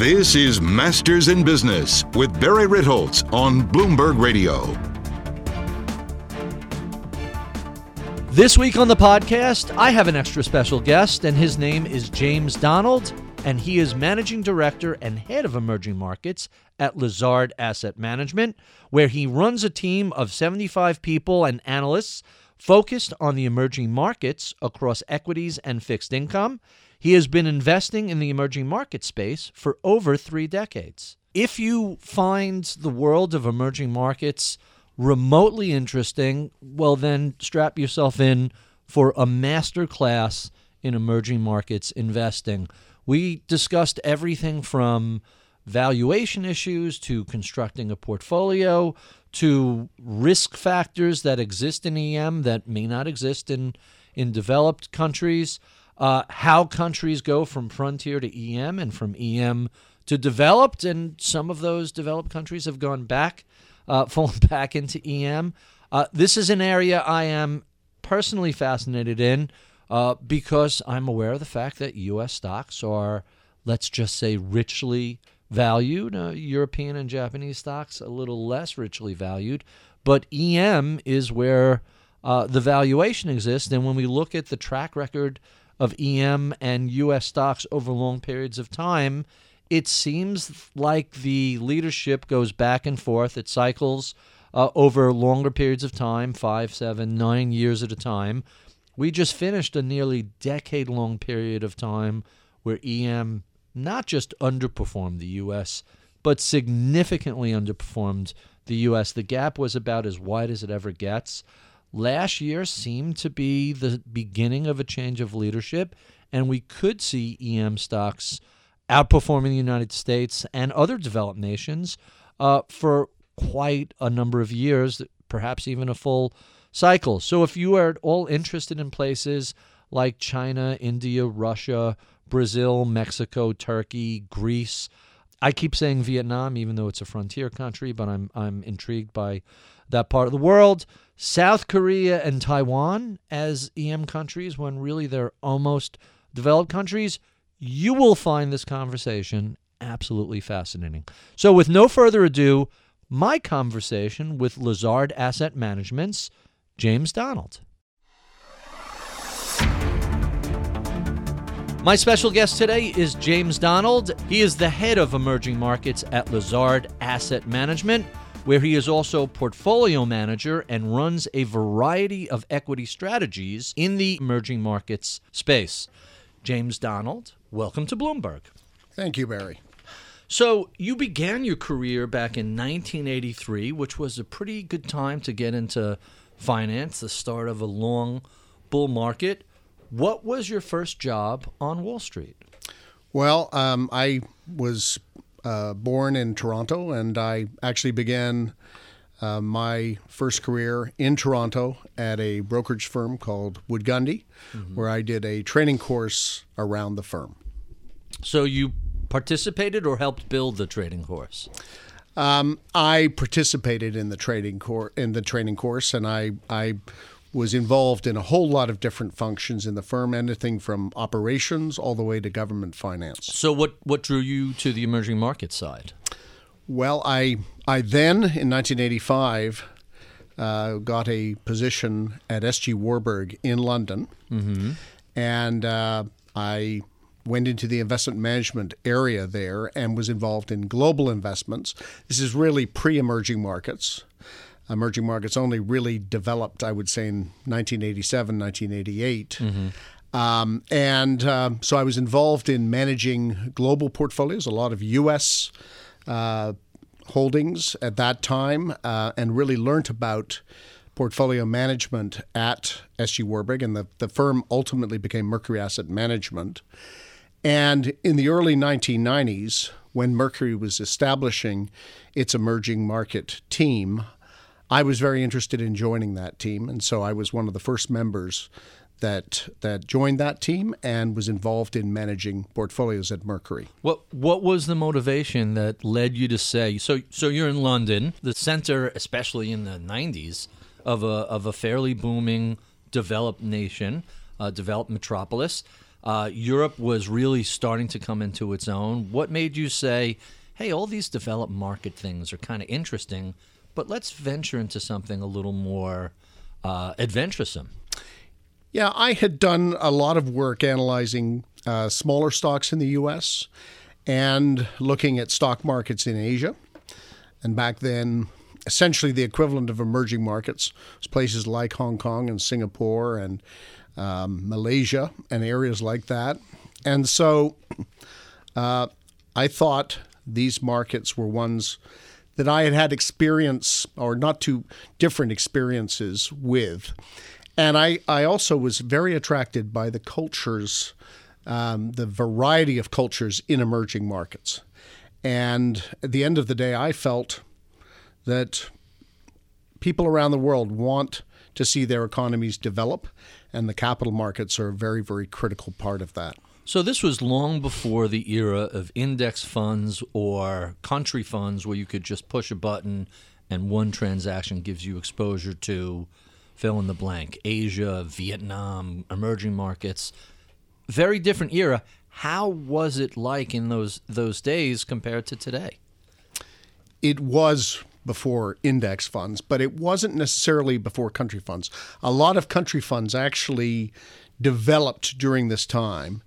This is Masters in Business with Barry Ritholtz on Bloomberg Radio. This week on the podcast, I have an extra special guest, and his name is James Donald, and he is managing director and head of emerging markets at Lazard Asset Management, where he runs a team of 75 people and analysts focused on the emerging markets across equities and fixed income. He has been investing in the emerging market space for over three decades. If you find the world of emerging markets remotely interesting, well, then strap yourself in for a master class in emerging markets investing. We discussed everything from valuation issues to constructing a portfolio to risk factors that exist in EM that may not exist in, in developed countries uh, how countries go from frontier to EM and from EM to developed, and some of those developed countries have gone back, uh, fallen back into EM. Uh, this is an area I am personally fascinated in uh, because I'm aware of the fact that U.S. stocks are, let's just say, richly valued. Uh, European and Japanese stocks a little less richly valued, but EM is where uh, the valuation exists. And when we look at the track record of EM and US stocks over long periods of time, it seems like the leadership goes back and forth. It cycles uh, over longer periods of time five, seven, nine years at a time. We just finished a nearly decade long period of time where EM not just underperformed the US, but significantly underperformed the US. The gap was about as wide as it ever gets. Last year seemed to be the beginning of a change of leadership, and we could see EM stocks outperforming the United States and other developed nations uh, for quite a number of years, perhaps even a full cycle. So, if you are at all interested in places like China, India, Russia, Brazil, Mexico, Turkey, Greece, I keep saying Vietnam, even though it's a frontier country, but I'm I'm intrigued by that part of the world. South Korea and Taiwan as EM countries, when really they're almost developed countries, you will find this conversation absolutely fascinating. So, with no further ado, my conversation with Lazard Asset Management's James Donald. My special guest today is James Donald. He is the head of emerging markets at Lazard Asset Management where he is also portfolio manager and runs a variety of equity strategies in the emerging markets space. James Donald, welcome to Bloomberg. Thank you, Barry. So, you began your career back in 1983, which was a pretty good time to get into finance, the start of a long bull market. What was your first job on Wall Street? Well, um, I was uh, born in Toronto, and I actually began uh, my first career in Toronto at a brokerage firm called Wood Gundy, mm-hmm. where I did a training course around the firm. So you participated or helped build the trading course? Um, I participated in the trading course in the training course, and I I was involved in a whole lot of different functions in the firm, anything from operations all the way to government finance. So, what, what drew you to the emerging market side? Well, I, I then, in 1985, uh, got a position at SG Warburg in London. Mm-hmm. And uh, I went into the investment management area there and was involved in global investments. This is really pre emerging markets emerging markets only really developed, I would say, in 1987, 1988. Mm-hmm. Um, and uh, so I was involved in managing global portfolios, a lot of U.S. Uh, holdings at that time, uh, and really learned about portfolio management at SG Warburg, and the, the firm ultimately became Mercury Asset Management. And in the early 1990s, when Mercury was establishing its emerging market team, I was very interested in joining that team, and so I was one of the first members that that joined that team and was involved in managing portfolios at Mercury. What what was the motivation that led you to say so so you're in London, the center especially in the 90s of a of a fairly booming developed nation, a developed metropolis. Uh, Europe was really starting to come into its own. What made you say, hey, all these developed market things are kind of interesting, but let's venture into something a little more uh, adventuresome? Yeah, I had done a lot of work analyzing uh, smaller stocks in the U.S. and looking at stock markets in Asia. And back then, essentially the equivalent of emerging markets was places like Hong Kong and Singapore and um, Malaysia and areas like that. And so uh, I thought these markets were ones that I had had experience or not too different experiences with. And I, I also was very attracted by the cultures, um, the variety of cultures in emerging markets. And at the end of the day, I felt that people around the world want to see their economies develop, and the capital markets are a very, very critical part of that. So this was long before the era of index funds or country funds where you could just push a button and one transaction gives you exposure to fill in the blank Asia, Vietnam, emerging markets. Very different era. How was it like in those those days compared to today? It was before index funds, but it wasn't necessarily before country funds. A lot of country funds actually developed during this time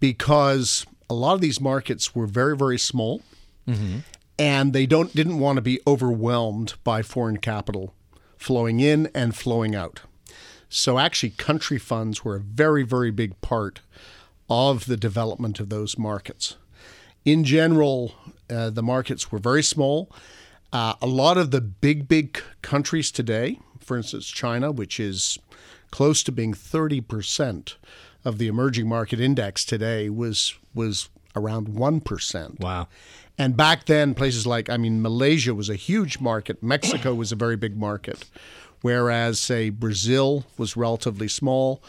because a lot of these markets were very, very small, mm-hmm. and they don't didn't want to be overwhelmed by foreign capital flowing in and flowing out. So actually, country funds were a very, very big part of the development of those markets. In general, uh, the markets were very small. Uh, a lot of the big, big countries today, for instance, China, which is close to being 30% of the emerging market index today was was around 1%. Wow. And back then places like I mean Malaysia was a huge market, Mexico was a very big market, whereas say Brazil was relatively small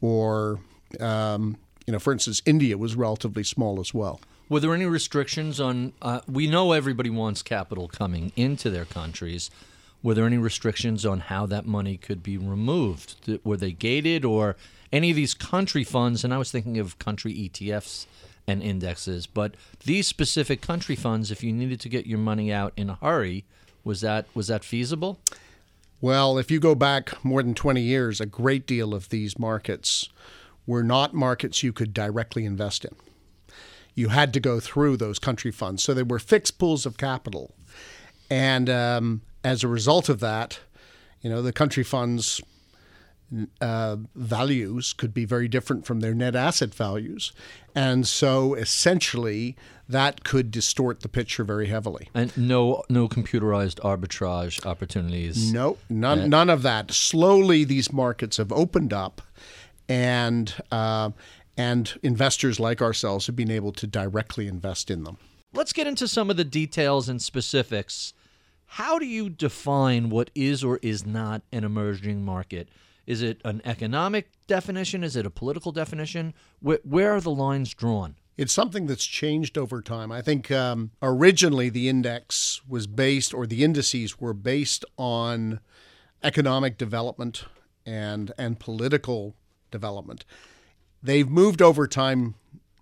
or um, you know for instance India was relatively small as well. Were there any restrictions on? Uh, we know everybody wants capital coming into their countries. Were there any restrictions on how that money could be removed? Were they gated or any of these country funds, and I was thinking of country ETFs and indexes, but these specific country funds, if you needed to get your money out in a hurry, was that was that feasible? Well, if you go back more than 20 years, a great deal of these markets were not markets you could directly invest in. You had to go through those country funds. So they were fixed pools of capital. And um, as a result of that, you know, the country funds uh, values could be very different from their net asset values. And so essentially, that could distort the picture very heavily. And no, no computerized arbitrage opportunities. No, none, uh, none of that. Slowly, these markets have opened up, and uh, and investors like ourselves have been able to directly invest in them. Let's get into some of the details and specifics. How do you define what is or is not an emerging market? Is it an economic definition? Is it a political definition? Where, where are the lines drawn? It's something that's changed over time. I think um, originally the index was based, or the indices were based on economic development and and political development. They've moved over time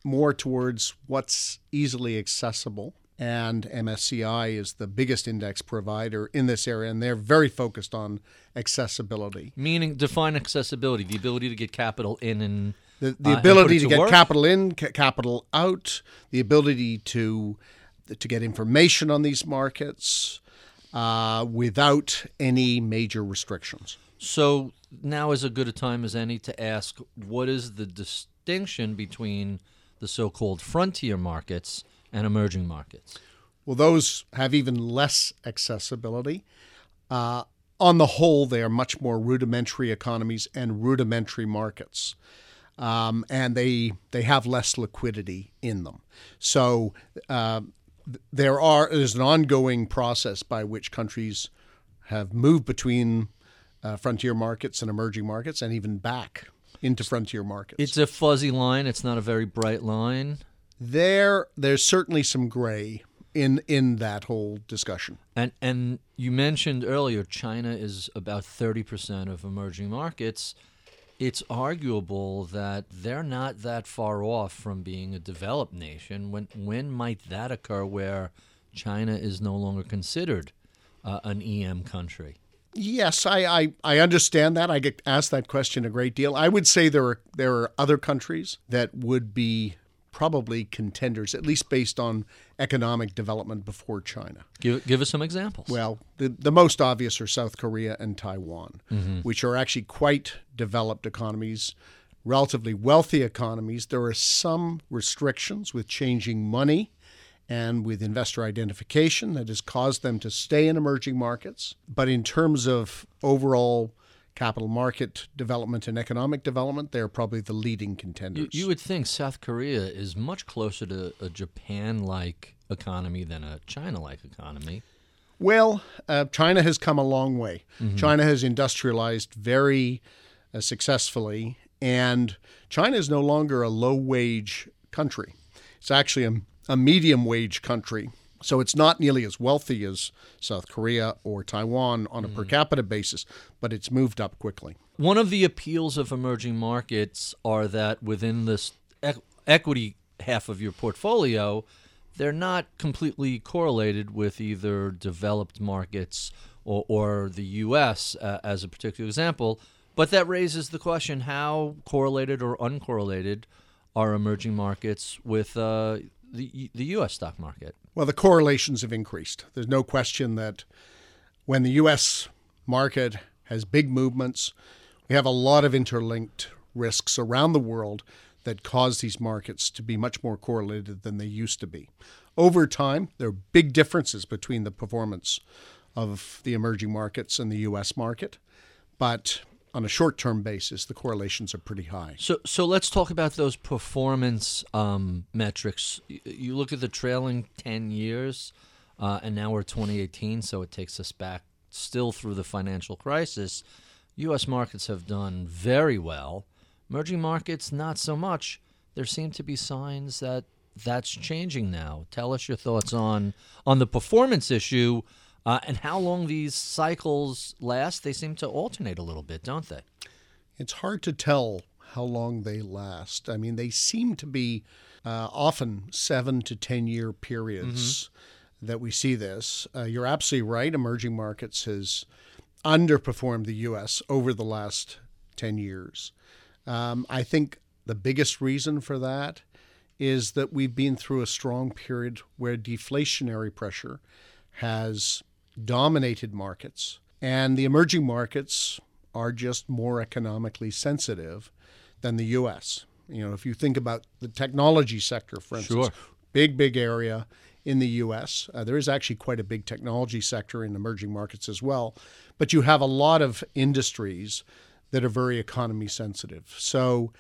more towards what's easily accessible and MSCI is the biggest index provider in this area, and they're very focused on accessibility. Meaning, define accessibility: the ability to get capital in and the, the uh, ability to, to, get work? capital in, capital out, the ability to to get information on these markets uh, without any major restrictions. So now is as good a time as any to ask: what is the distinction between the so-called frontier markets? And emerging markets? Well, those have even less accessibility. Uh, on the whole, they are much more rudimentary economies and rudimentary markets. Um, and they they have less liquidity in them. So uh, there are there's an ongoing process by which countries have moved between uh, frontier markets and emerging markets, and even back into frontier markets. It's a fuzzy line. It's not a very bright line there there's certainly some gray in in that whole discussion. And and you mentioned earlier China is about 30% of emerging markets. it's arguable that they're not that far off from being a developed nation. When when might that occur where China is no longer considered uh, an EM country? Yes, I, I, I understand that. I get asked that question a great deal. I would say there are there are other countries that would be probably contenders, at least based on economic development before China. Give, give us some examples. Well, the, the most obvious are South Korea and Taiwan, mm-hmm. which are actually quite developed economies, relatively wealthy economies. There are some restrictions with changing money and with investor identification that has caused them to stay in emerging markets. But in terms of overall capital market development and economic development, they're probably the leading contenders. You, you would think South Korea is much closer to a Japan like economy than a China like economy. Well, uh, China has come a long way. Mm-hmm. China has industrialized very uh, successfully, and China is no longer a low wage country. It's actually a a medium wage country. So it's not nearly as wealthy as South Korea or Taiwan on a mm. per capita basis, but it's moved up quickly. One of the appeals of emerging markets are that within this equity half of your portfolio, they're not completely correlated with either developed markets or, or the U.S. Uh, as a particular example. But that raises the question how correlated or uncorrelated are emerging markets with uh, the the U.S. stock market? Well, the correlations have increased. There's no question that when the U.S. market has big movements, we have a lot of interlinked risks around the world that cause these markets to be much more correlated than they used to be. Over time, there are big differences between the performance of the emerging markets and the U.S. market, but on a short term basis, the correlations are pretty high. So, so let's talk about those performance um, metrics. You look at the trailing 10 years, uh, and now we're 2018, so it takes us back still through the financial crisis. U.S. markets have done very well. Emerging markets, not so much. There seem to be signs that that's changing now. Tell us your thoughts on on the performance issue uh, and how long these cycles last, they seem to alternate a little bit, don't they? It's hard to tell how long they last. I mean, they seem to be uh, often seven to 10 year periods mm-hmm. that we see this. Uh, you're absolutely right. Emerging markets has underperformed the U.S. over the last 10 years. Um, I think the biggest reason for that is that we've been through a strong period where deflationary pressure has dominated markets, and the emerging markets are just more economically sensitive than the U.S. You know, if you think about the technology sector, for instance, sure. big, big area in the U.S. Uh, there is actually quite a big technology sector in emerging markets as well, but you have a lot of industries that are very economy sensitive. So,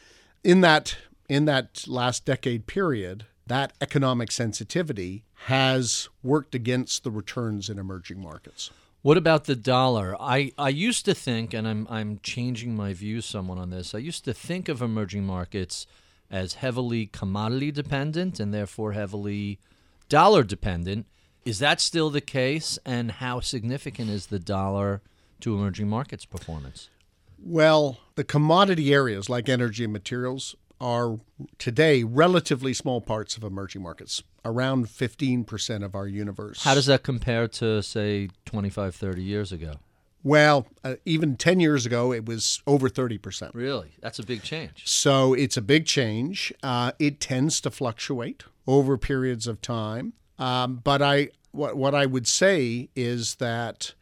in that in that last decade period, that economic sensitivity has worked against the returns in emerging markets. What about the dollar? I, I used to think, and I'm I'm changing my view somewhat on this. I used to think of emerging markets as heavily commodity dependent and therefore heavily dollar dependent. Is that still the case? And how significant is the dollar to emerging markets performance? Well, the commodity areas like energy and materials are today relatively small parts of emerging markets, around 15% of our universe. How does that compare to, say, 25, 30 years ago? Well, uh, even 10 years ago, it was over 30%. Really? That's a big change. So it's a big change. Uh, it tends to fluctuate over periods of time. Um, but I, what, what I would say is that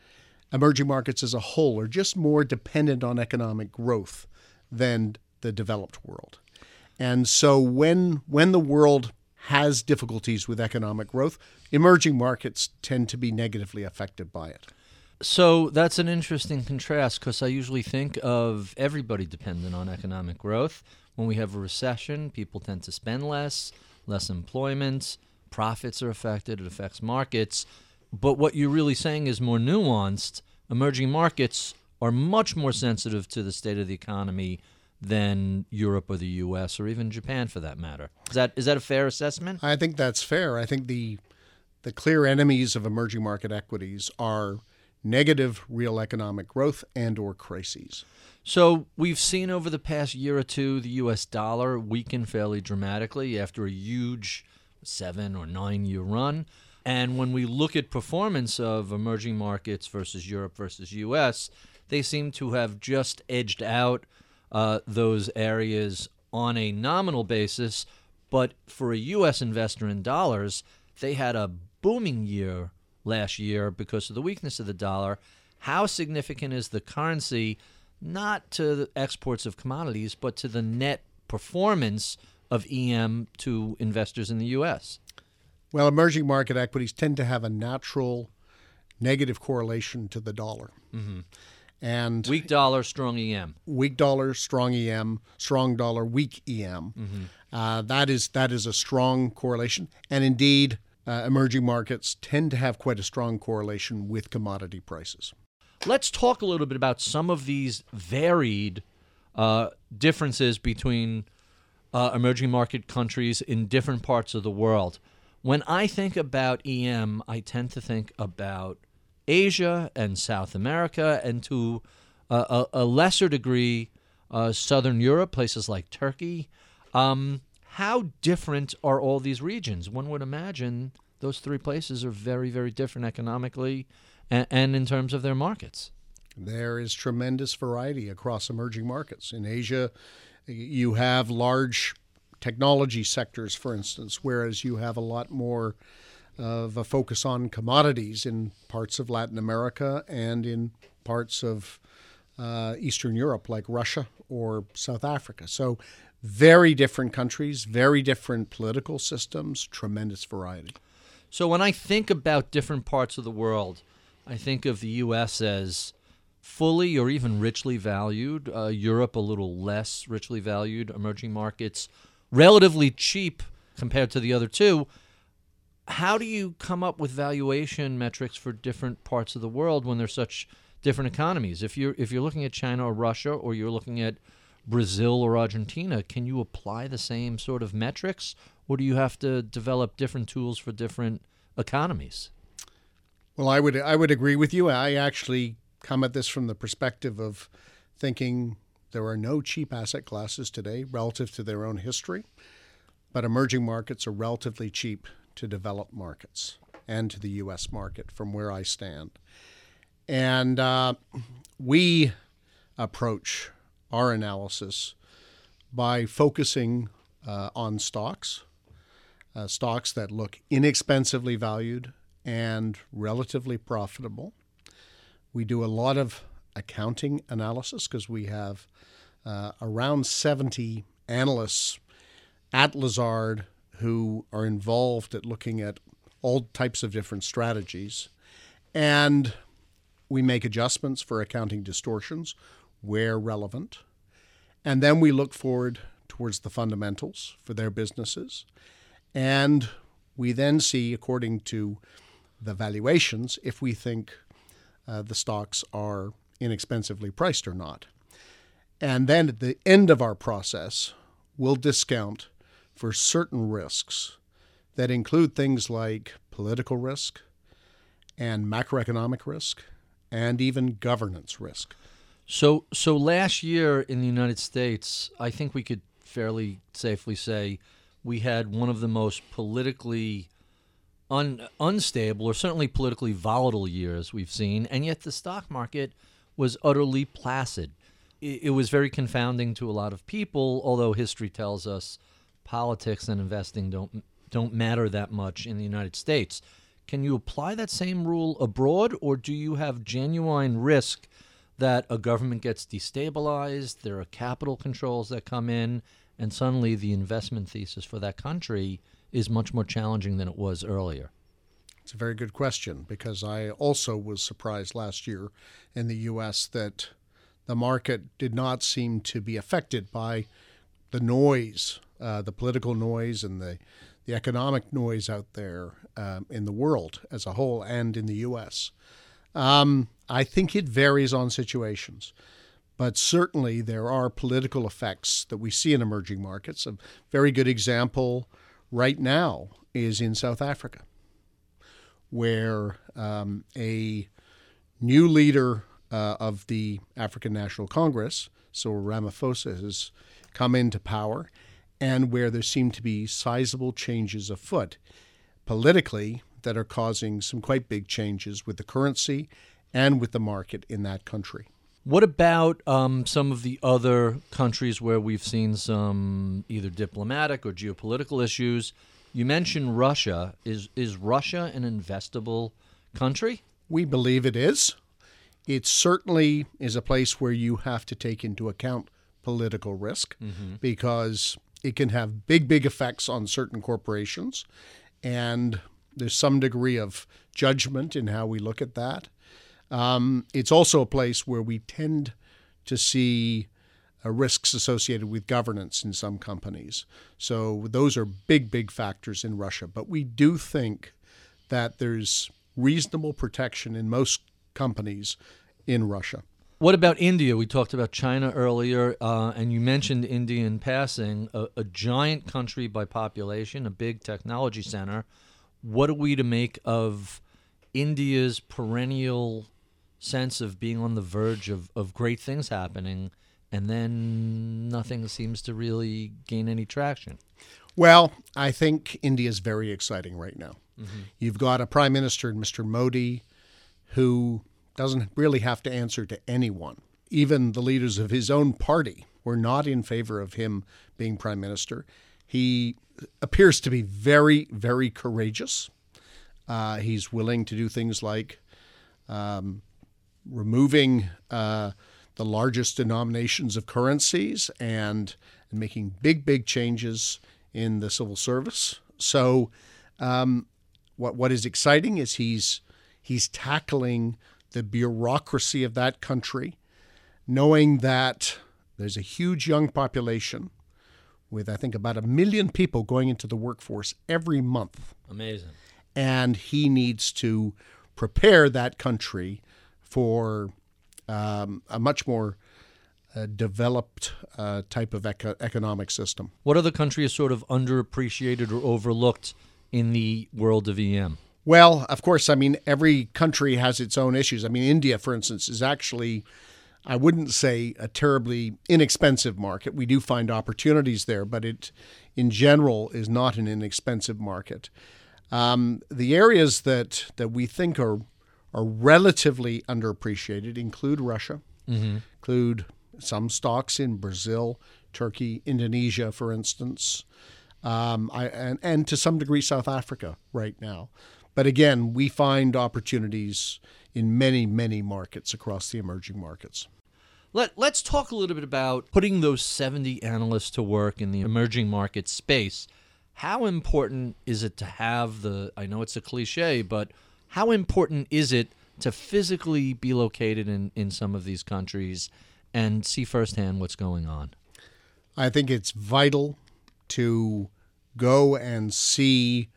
emerging markets as a whole are just more dependent on economic growth than the developed world. And so when when the world has difficulties with economic growth, emerging markets tend to be negatively affected by it. So that's an interesting contrast because I usually think of everybody dependent on economic growth. When we have a recession, people tend to spend less, less employment, profits are affected, it affects markets. But what you're really saying is more nuanced. Emerging markets are much more sensitive to the state of the economy than Europe or the U.S. or even Japan, for that matter. Is that is that a fair assessment? I think that's fair. I think the the clear enemies of emerging market equities are negative real economic growth and or crises. So we've seen over the past year or two the U.S. dollar weaken fairly dramatically after a huge seven or nine year run. And when we look at performance of emerging markets versus Europe versus U.S., they seem to have just edged out uh, those areas on a nominal basis. But for a U.S. investor in dollars, they had a booming year last year because of the weakness of the dollar. How significant is the currency, not to the exports of commodities, but to the net performance of EM to investors in the U.S.? Well, emerging market equities tend to have a natural negative correlation to the dollar. Mm-hmm. And weak dollar, strong EM. Weak dollar, strong EM. Strong dollar, weak EM. Mm-hmm. Uh, that is that is a strong correlation, and indeed, uh, emerging markets tend to have quite a strong correlation with commodity prices. Let's talk a little bit about some of these varied uh, differences between uh, emerging market countries in different parts of the world. When I think about EM, I tend to think about Asia and South America, and to a, a lesser degree, uh, Southern Europe, places like Turkey. Um, how different are all these regions? One would imagine those three places are very, very different economically and, and in terms of their markets. There is tremendous variety across emerging markets. In Asia, you have large technology sectors, for instance, whereas you have a lot more of a focus on commodities in parts of Latin America and in parts of uh, Eastern Europe, like Russia or South Africa. So, very different countries, very different political systems, tremendous variety. So, when I think about different parts of the world, I think of the U.S. as fully or even richly valued, uh, Europe a little less richly valued, emerging markets relatively cheap compared to the other two. How do you come up with valuation metrics for different parts of the world when they're such different economies? If you're if you're looking at China or Russia or you're looking at Brazil or Argentina, can you apply the same sort of metrics or do you have to develop different tools for different economies? Well, I would I would agree with you. I actually come at this from the perspective of thinking there are no cheap asset classes today relative to their own history, but emerging markets are relatively cheap to developed markets and to the U.S. market from where I stand. And uh, we approach our analysis by focusing uh, on stocks, uh, stocks that look inexpensively valued and relatively profitable. We do a lot of accounting analysis because we have uh, around 70 analysts at Lazard who are involved at looking at all types of different strategies. And we make adjustments for accounting distortions where relevant. And then we look forward towards the fundamentals for their businesses. And we then see, according to the valuations, if we think uh, the stocks are inexpensively priced or not. And then at the end of our process, we'll discount for certain risks that include things like political risk and macroeconomic risk and even governance risk. So, so last year in the United States, I think we could fairly safely say we had one of the most politically un, unstable or certainly politically volatile years we've seen, and yet the stock market was utterly placid it, was very confounding to a lot of people. Although history tells us politics and investing don't don't matter that much in the United States. Can you apply that same rule abroad, or do you have genuine risk that a government gets destabilized? There are capital controls that come in, and suddenly the investment thesis for that country is much more challenging than it was earlier. It's a very good question because I also was surprised last year in the U.S. that the market did not seem to be affected by the noise, uh, the political noise, and the the economic noise out there um, in the world as a whole and in the U.S. Um, I think it varies on situations, but certainly there are political effects that we see in emerging markets. A very good example right now is in South Africa, where um, a new leader uh, of the African National Congress, Cyril Ramaphosa, has come into power, and where there seem to be sizable changes afoot politically that are causing some quite big changes with the currency and with the market in that country. What about um, some of the other countries where we've seen some either diplomatic or geopolitical issues? You mentioned Russia. Is is Russia an investable country? We believe it is. It certainly is a place where you have to take into account political risk mm-hmm. because it can have big, big effects on certain corporations. And there's some degree of judgment in how we look at that. Um, it's also a place where we tend to see uh, risks associated with governance in some companies. So those are big, big factors in Russia. But we do think that there's reasonable protection in most companies in Russia. What about India? We talked about China earlier, uh, and you mentioned India in passing, a, a giant country by population, a big technology center. What are we to make of India's perennial sense of being on the verge of, of great things happening, and then nothing seems to really gain any traction? Well, I think India is very exciting right now. Mm-hmm. You've got a prime minister, Mr. Modi, who doesn't really have to answer to anyone. Even the leaders of his own party were not in favor of him being prime minister. He appears to be very, very courageous. Uh, he's willing to do things like um, removing uh, the largest denominations of currencies and, and, making big, big changes in the civil service. So, um, what what is exciting is he's he's tackling the bureaucracy of that country, knowing that there's a huge young population with, I think, about a million people going into the workforce every month. Amazing. And he needs to prepare that country for um, a much more uh, developed uh, type of eco- economic system. What other country is sort of underappreciated or overlooked in the world of EM? Well, of course, I mean, every country has its own issues. I mean, India, for instance, is actually, I wouldn't say a terribly inexpensive market. We do find opportunities there, but it, in general, is not an inexpensive market. Um, the areas that, that we think are, are relatively underappreciated include Russia, mm-hmm. include some stocks in Brazil, Turkey, Indonesia, for instance, um, I, and, and to some degree South Africa right now. But again, we find opportunities in many, many markets across the emerging markets. Let, let's talk a little bit about putting those 70 analysts to work in the emerging market space. How important is it to have the, I know it's a cliche, but how important is it to physically be located in, in some of these countries and see firsthand what's going on? I think it's vital to go and see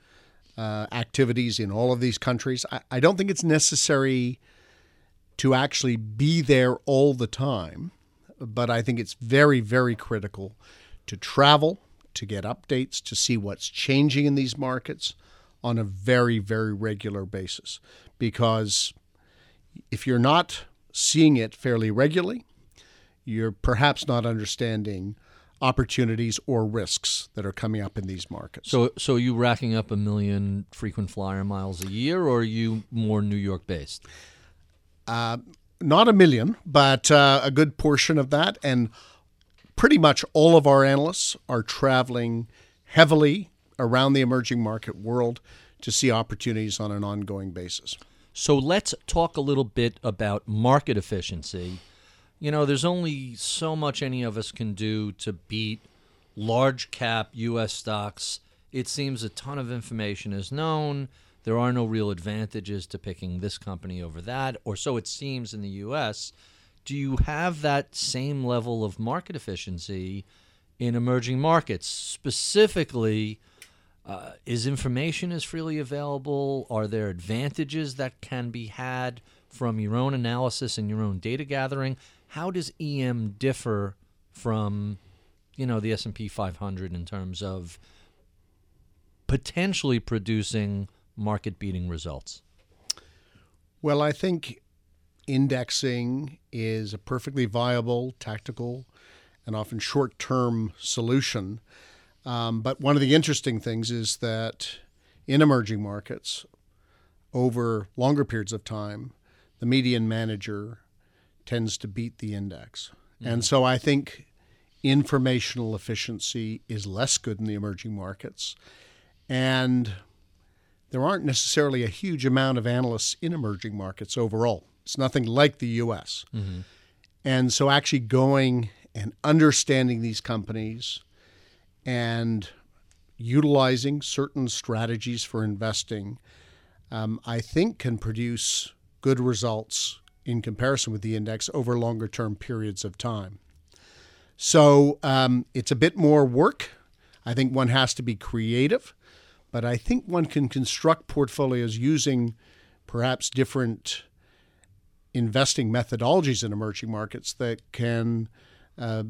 uh, activities in all of these countries. I, I don't think it's necessary to actually be there all the time, but I think it's very, very critical to travel, to get updates, to see what's changing in these markets on a very, very regular basis. Because if you're not seeing it fairly regularly, you're perhaps not understanding opportunities or risks that are coming up in these markets. So, so are you racking up a million frequent flyer miles a year, or are you more New York based? Uh, not a million, but uh, a good portion of that, and pretty much all of our analysts are traveling heavily around the emerging market world to see opportunities on an ongoing basis. So let's talk a little bit about market efficiency you know, there's only so much any of us can do to beat large cap U.S. stocks. It seems a ton of information is known. There are no real advantages to picking this company over that, or so it seems in the U.S. Do you have that same level of market efficiency in emerging markets? Specifically, uh, is information as freely available? Are there advantages that can be had from your own analysis and your own data gathering? How does EM differ from, you know, the S&P 500 in terms of potentially producing market-beating results? Well, I think indexing is a perfectly viable, tactical, and often short term solution. Um, but one of the interesting things is that in emerging markets, over longer periods of time, the median manager tends to beat the index. Mm-hmm. And so I think informational efficiency is less good in the emerging markets. And there aren't necessarily a huge amount of analysts in emerging markets overall. It's nothing like the US. Mm-hmm. And so actually going and understanding these companies and utilizing certain strategies for investing, um, I think can produce good results in comparison with the index over longer term periods of time. So um, it's a bit more work. I think one has to be creative, but I think one can construct portfolios using perhaps different investing methodologies in emerging markets that can uh,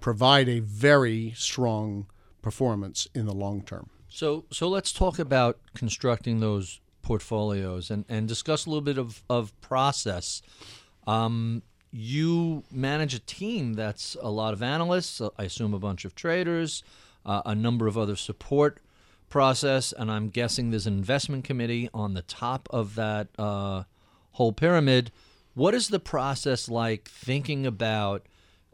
provide a very strong performance in the long term. So, so let's talk about constructing those portfolios and, and discuss a little bit of, of process. Um, you manage a team that's a lot of analysts, uh, I assume a bunch of traders, uh, a number of other support process, and I'm guessing there's an investment committee on the top of that uh, whole pyramid. What is the process like thinking about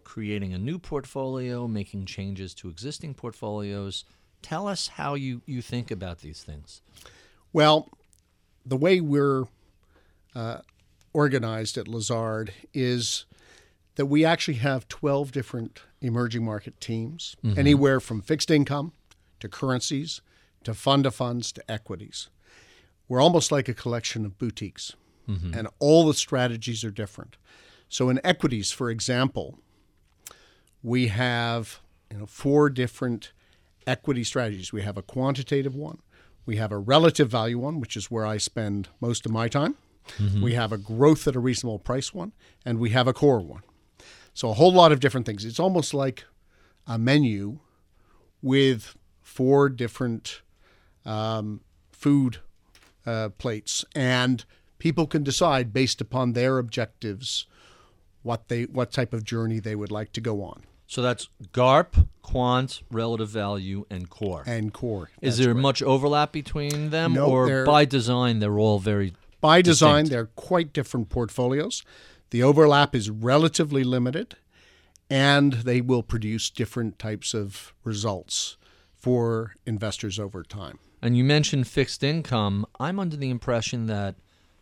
creating a new portfolio, making changes to existing portfolios? Tell us how you, you think about these things. Well, the way we're uh, organized at Lazard is that we actually have 12 different emerging market teams, mm-hmm. anywhere from fixed income to currencies to fund of funds to equities. We're almost like a collection of boutiques, mm-hmm. and all the strategies are different. So, in equities, for example, we have you know, four different equity strategies. We have a quantitative one, we have a relative value one, which is where I spend most of my time. Mm-hmm. We have a growth at a reasonable price one, and we have a core one. So a whole lot of different things. It's almost like a menu with four different um, food uh, plates, and people can decide based upon their objectives what they what type of journey they would like to go on. So that's GARP, quant, relative value, and core. And core. Is there right. much overlap between them, no, or by design they're all very by design, they're quite different portfolios. The overlap is relatively limited, and they will produce different types of results for investors over time. And you mentioned fixed income. I'm under the impression that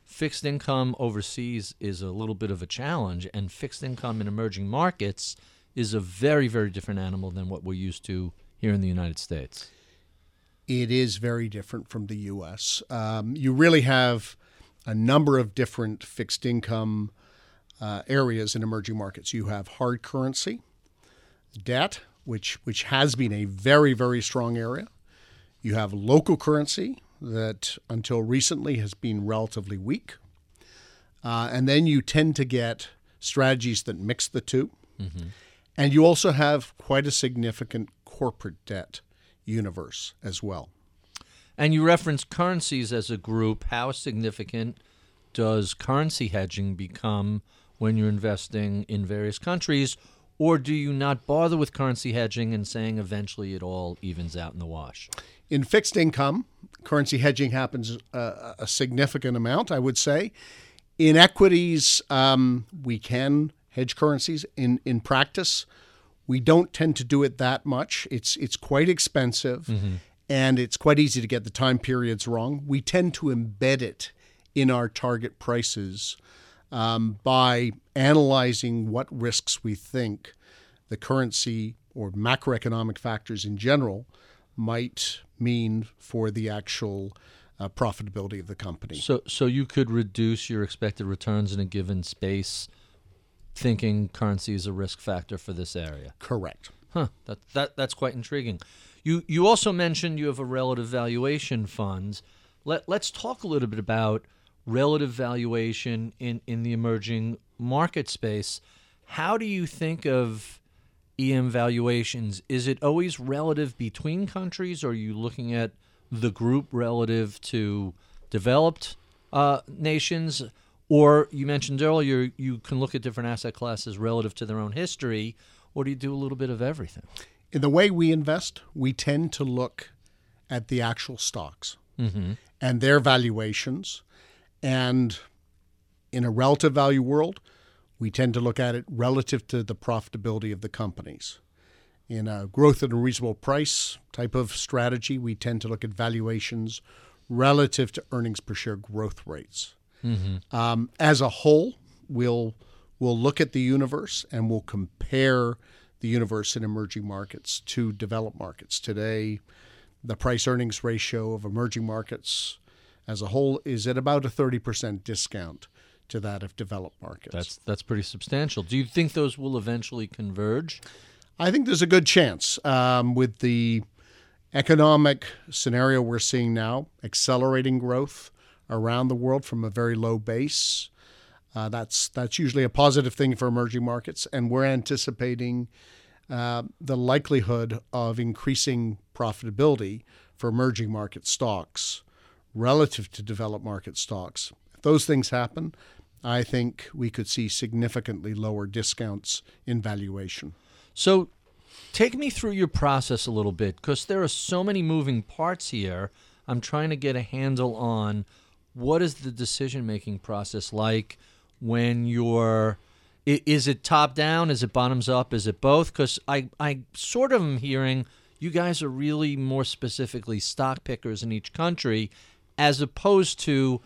fixed income overseas is a little bit of a challenge, and fixed income in emerging markets is a very, very different animal than what we're used to here in the United States. It is very different from the U.S. Um, you really have a number of different fixed income uh, areas in emerging markets. You have hard currency, debt, which which has been a very very strong area. You have local currency that until recently has been relatively weak, uh, and then you tend to get strategies that mix the 2 mm-hmm. And you also have quite a significant corporate debt universe as well. And you reference currencies as a group. How significant does currency hedging become when you're investing in various countries? Or do you not bother with currency hedging and saying eventually it all evens out in the wash? In fixed income, currency hedging happens a, a significant amount, I would say. In equities, um, we can hedge currencies. In in practice, we don't tend to do it that much. It's it's quite expensive, mm-hmm and it's quite easy to get the time periods wrong. We tend to embed it in our target prices um, by analyzing what risks we think the currency or macroeconomic factors in general might mean for the actual uh, profitability of the company. So, so you could reduce your expected returns in a given space, thinking currency is a risk factor for this area. Correct. Huh. That that that's quite intriguing. You you also mentioned you have a relative valuation fund. Let let's talk a little bit about relative valuation in, in the emerging market space. How do you think of EM valuations? Is it always relative between countries, or are you looking at the group relative to developed uh, nations? Or you mentioned earlier you can look at different asset classes relative to their own history, or do you do a little bit of everything? In the way we invest, we tend to look at the actual stocks mm-hmm. and their valuations. And in a relative value world, we tend to look at it relative to the profitability of the companies. In a growth at a reasonable price type of strategy, we tend to look at valuations relative to earnings per share growth rates. Um, as a whole, we'll we'll look at the universe and we'll compare the universe in emerging markets to developed markets. Today, the price earnings ratio of emerging markets as a whole is at about a 30% discount to that of developed markets. That's that's pretty substantial. Do you think those will eventually converge? I think there's a good chance um, with the economic scenario we're seeing now, accelerating growth around the world from a very low base. Uh, that's that's usually a positive thing for emerging markets, and we're anticipating uh, the likelihood of increasing profitability for emerging market stocks relative to developed market stocks. If those things happen, I think we could see significantly lower discounts in valuation. So, take me through your process a little bit because there are so many moving parts here. I'm trying to get a handle on what is the decision making process like when you're. Is it top down? Is it bottoms up? Is it both? Because I, I sort of am hearing you guys are really more specifically stock pickers in each country, as opposed to,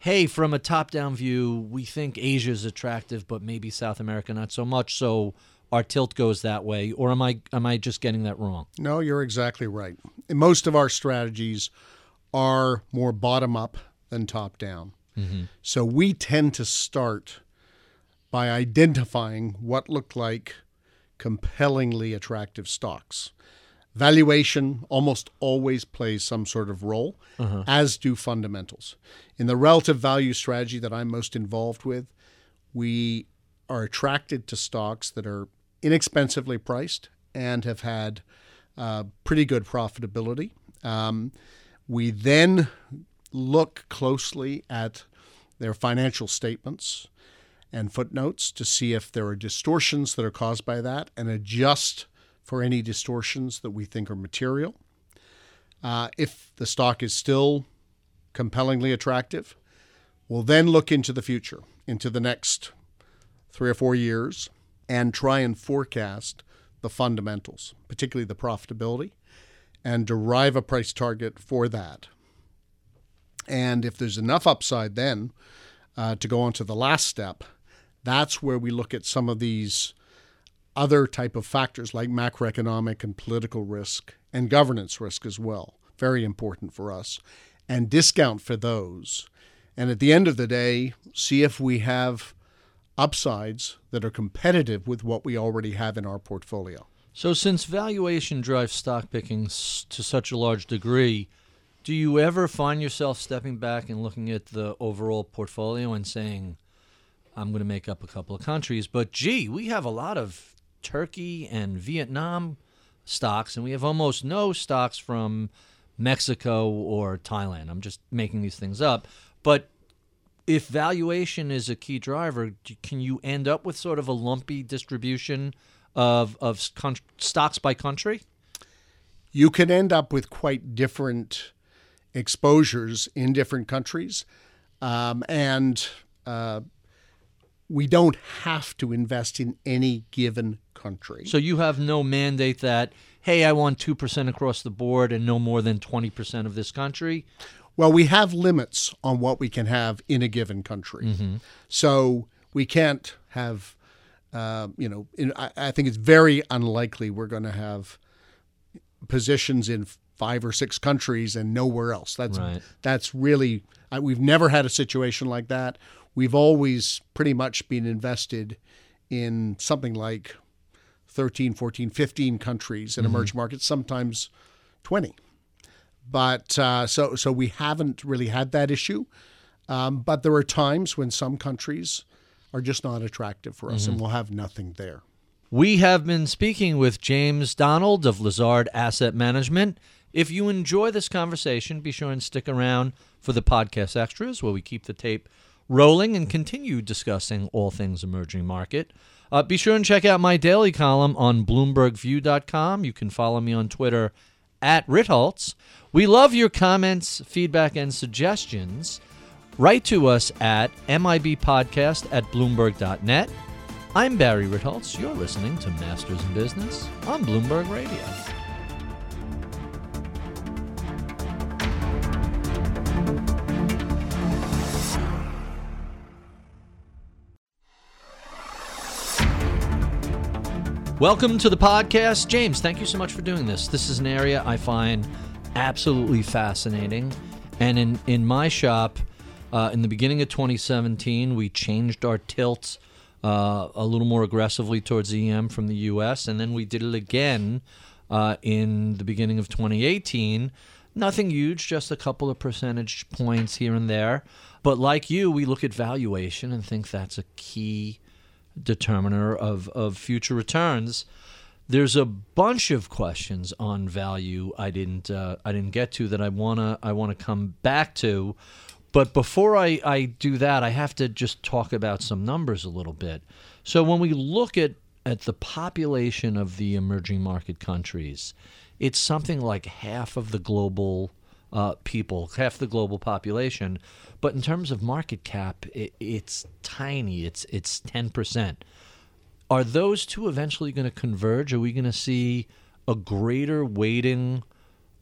hey, from a top down view, we think Asia is attractive, but maybe South America not so much. So our tilt goes that way. Or am I am I just getting that wrong? No, you're exactly right. Most of our strategies are more bottom up than top down. So we tend to start by identifying what look like compellingly attractive stocks. Valuation almost always plays some sort of role, as do fundamentals. In the relative value strategy that I'm most involved with, we are attracted to stocks that are inexpensively priced and have had uh, pretty good profitability. Um, we then look closely at their financial statements and footnotes to see if there are distortions that are caused by that and adjust for any distortions that we think are material. Uh, if the stock is still compellingly attractive, we'll then look into the future, into the next three or four years, and try and forecast the fundamentals, particularly the profitability, and derive a price target for that. And if there's enough upside then uh, to go on to the last step, that's where we look at some of these other type of factors like macroeconomic and political risk and governance risk as well. Very important for us. And discount for those. And at the end of the day, see if we have upsides that are competitive with what we already have in our portfolio. So, since valuation drives stock picking to such a large degree, do you ever find yourself stepping back and looking at the overall portfolio and saying, I'm going to make up a couple of countries, but gee, we have a lot of Turkey and Vietnam stocks, and we have almost no stocks from Mexico or Thailand. I'm just making these things up. But if valuation is a key driver, can you end up with sort of a lumpy distribution of of con- stocks by country? you can end up with quite different exposures in different countries. Um, and uh, we don't have to invest in any given country. So you have no mandate that hey, I want two percent across the board and no more than twenty percent of this country. Well, we have limits on what we can have in a given country. So we can't have, uh, you know, in, I, I think it's very unlikely we're going to have positions in five or six countries and nowhere else. That's Right. that's really I, we've never had a situation like that. We've always pretty much been invested in something like 13, 14, 15 countries in emerging markets, sometimes 20 but uh, so so we haven't really had that issue. Um, but there are times when some countries are just not attractive for us, and we'll have nothing there. We have been speaking with James Donald of Lazard Asset Management. If you enjoy this conversation, be sure and stick around for the podcast extras where we keep the tape rolling and continue discussing all things emerging market. Uh, be sure and check out my daily column on BloombergView.com. You can follow me on Twitter at Ritholtz. We love your comments, feedback, and suggestions. Write to us at MIBpodcast at Bloomberg.net. I'm Barry Ritholtz. You're listening to Masters in Business on Bloomberg Radio. Welcome to the podcast. James, thank you so much for doing this. This is an area I find absolutely fascinating. And in, in my shop, uh, in the beginning of 2017, we changed our tilt uh, a little more aggressively towards EM from the US. And then we did it again uh, in the beginning of 2018. Nothing huge, just a couple of percentage points here and there. But like you, we look at valuation and think that's a key determiner of, of future returns. There's a bunch of questions on value I didn't uh, I didn't get to that I wanna I wanna come back to, but before I, I do that, I have to just talk about some numbers a little bit. So when we look at at the population of the emerging market countries, it's something like half of the global uh, people, half the global population. But in terms of market cap, it, it's tiny. It's it's ten percent. Are those two eventually going to converge? Are we going to see a greater weighting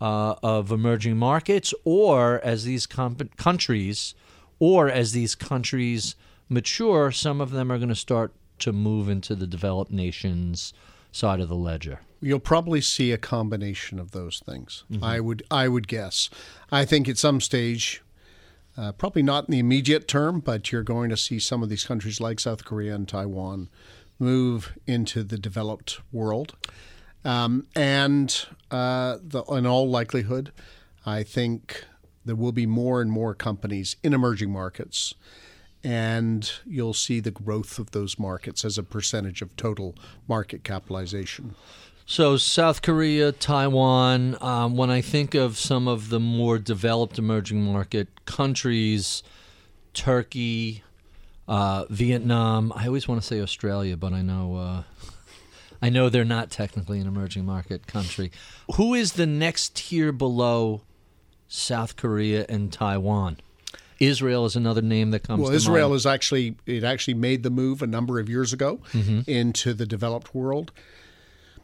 uh, of emerging markets, or as these comp- countries, or as these countries mature, some of them are going to start to move into the developed nations side of the ledger? You'll probably see a combination of those things. Mm-hmm. I would I would guess. I think at some stage, uh, probably not in the immediate term, but you're going to see some of these countries like South Korea and Taiwan move into the developed world. Um, and uh, the, in all likelihood, I think there will be more and more companies in emerging markets and you'll see the growth of those markets as a percentage of total market capitalization. So, South Korea, Taiwan, um, when I think of some of the more developed emerging market countries, Turkey, uh, Vietnam, I always want to say Australia, but I know. Uh, I know they're not technically an emerging market country. Who is the next tier below South Korea and Taiwan? Israel is another name that comes. Well, Israel mind. is actually it actually made the move a number of years ago mm-hmm. into the developed world.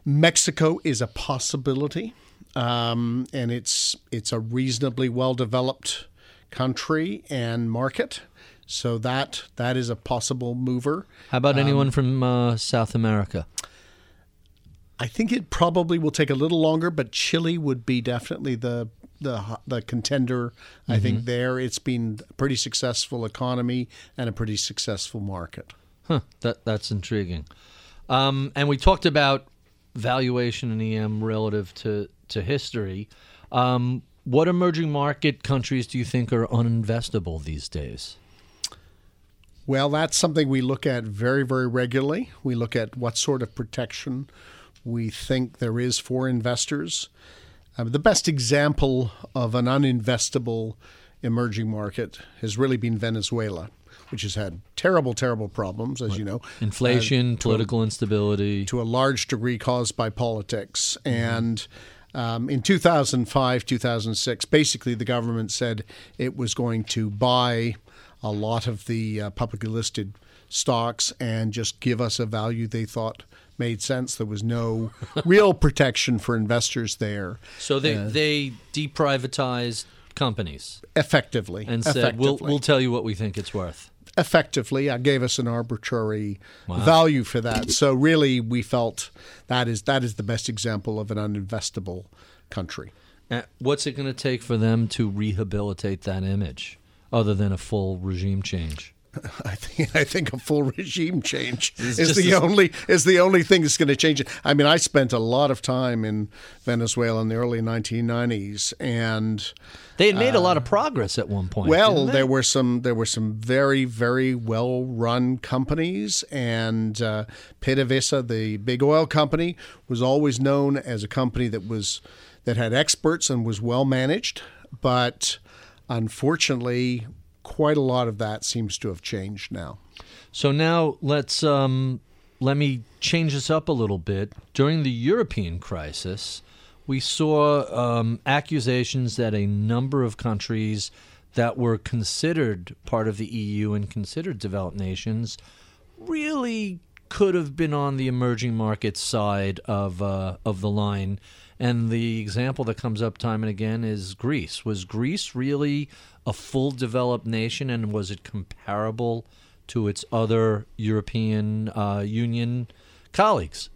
Mexico is a possibility, um, and it's it's a reasonably well developed country and market. So that that is a possible mover. How about um, anyone from uh, South America? I think it probably will take a little longer, but Chile would be definitely the the the contender. Mm-hmm. I think there it's been a pretty successful economy and a pretty successful market. Huh, that that's intriguing. Um, and we talked about valuation in EM relative to to history. Um, what emerging market countries do you think are uninvestable these days? Well, that's something we look at very, very regularly. We look at what sort of protection we think there is for investors. Uh, the best example of an uninvestable emerging market has really been Venezuela, which has had terrible, terrible problems, as right. you know. Inflation, uh, political a, instability. To a large degree caused by politics. Mm-hmm. And um, in 2005, 2006, basically the government said it was going to buy a lot of the uh, publicly listed stocks and just give us a value they thought made sense. There was no real protection for investors there. So they uh, they deprivatized companies effectively and said effectively. we'll we'll tell you what we think it's worth. Effectively, I gave us an arbitrary wow. value for that. So really, we felt that is that is the best example of an uninvestable country. Uh, what's it going to take for them to rehabilitate that image, other than a full regime change? I think I think a full regime change is the only is the only thing that's going to change it. I mean, I spent a lot of time in Venezuela in the early 1990s, and they had made uh, a lot of progress at one point. Well, there were some there were some very very well run companies, and uh, PDVSA, the big oil company, was always known as a company that was that had experts and was well managed, but unfortunately quite a lot of that seems to have changed now. So now let's um, let me change this up a little bit. During the European crisis, we saw um, accusations that a number of countries that were considered part of the EU and considered developed nations really could have been on the emerging market side of uh, of the line. And the example that comes up time and again is Greece. Was Greece really a full developed nation, and was it comparable to its other European uh, Union colleagues?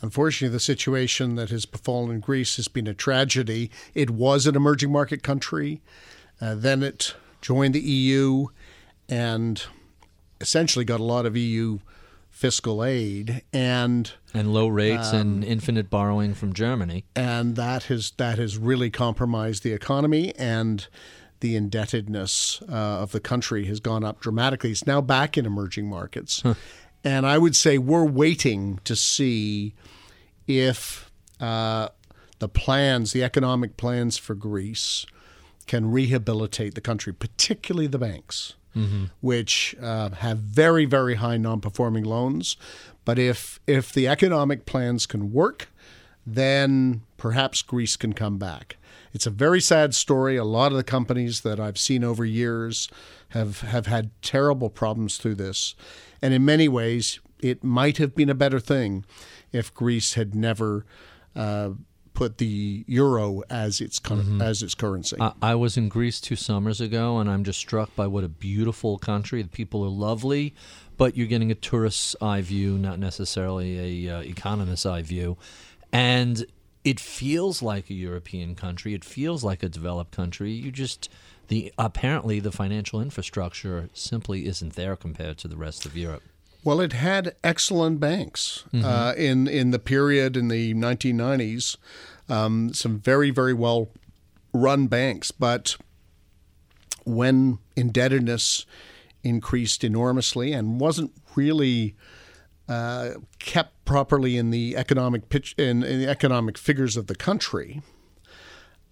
Unfortunately, the situation that has befallen Greece has been a tragedy. It was an emerging market country. Uh, then it joined the EU and essentially got a lot of EU fiscal aid and and low rates um, and infinite borrowing from Germany. And that has that has really compromised the economy and the indebtedness uh, of the country has gone up dramatically. It's now back in emerging markets. Huh. And I would say we're waiting to see if uh, the plans, the economic plans for Greece, can rehabilitate the country, particularly the banks, mm-hmm. which uh, have very, very high non-performing loans. But if if the economic plans can work, then perhaps Greece can come back. It's a very sad story. A lot of the companies that I've seen over years have have had terrible problems through this, and in many ways, it might have been a better thing if Greece had never. Uh, put the euro as its mm-hmm. as its currency. I, I, was in Greece two summers ago, and I'm just struck by what a beautiful country. The people are lovely, but you're getting a tourist's eye view, not necessarily a uh, economist's eye view, and it feels like a European country. It feels like a developed country. You just the apparently the financial infrastructure simply isn't there compared to the rest of Europe. Well, it had excellent banks mm-hmm. uh, in in the period in the 1990s. Um, some very very well run banks, but when indebtedness increased enormously and wasn't really uh, kept properly in the economic pitch in, in the economic figures of the country,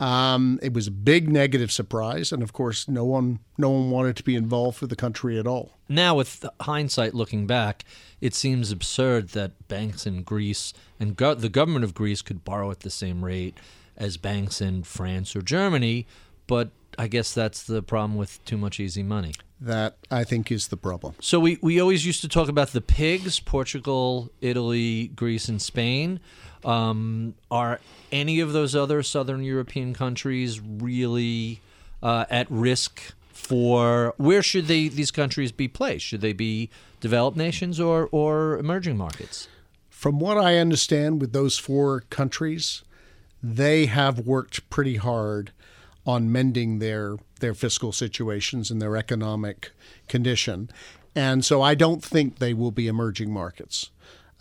um, it was a big negative surprise, and of course, no one no one wanted to be involved with the country at all. Now, with hindsight looking back, it seems absurd that banks in Greece and go- the government of Greece could borrow at the same rate as banks in France or Germany, but I guess that's the problem with too much easy money. That I think is the problem. So we, we always used to talk about the pigs Portugal, Italy, Greece, and Spain. Um, are any of those other southern European countries really uh, at risk for where should they these countries be placed? Should they be developed nations or, or emerging markets? From what I understand with those four countries, they have worked pretty hard on mending their their fiscal situations and their economic condition. And so I don't think they will be emerging markets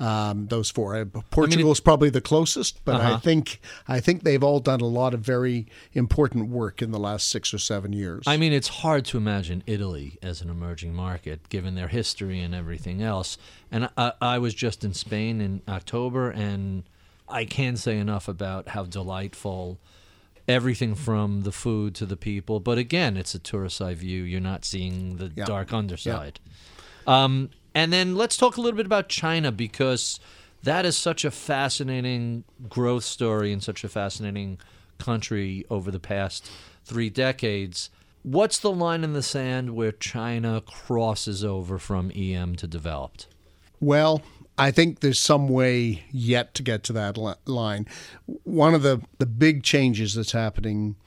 um, those four. Portugal is probably the closest, but uh-huh. I think I think they've all done a lot of very important work in the last six or seven years. I mean, it's hard to imagine Italy as an emerging market given their history and everything else. And I, I was just in Spain in October, and I can't say enough about how delightful everything from the food to the people. But again, it's a tourist eye view. You're not seeing the yeah. dark underside. Yeah. Um, and then let's talk a little bit about China because that is such a fascinating growth story and such a fascinating country over the past three decades. What's the line in the sand where China crosses over from EM to developed? Well, I think there's some way yet to get to that line. One of the, the big changes that's happening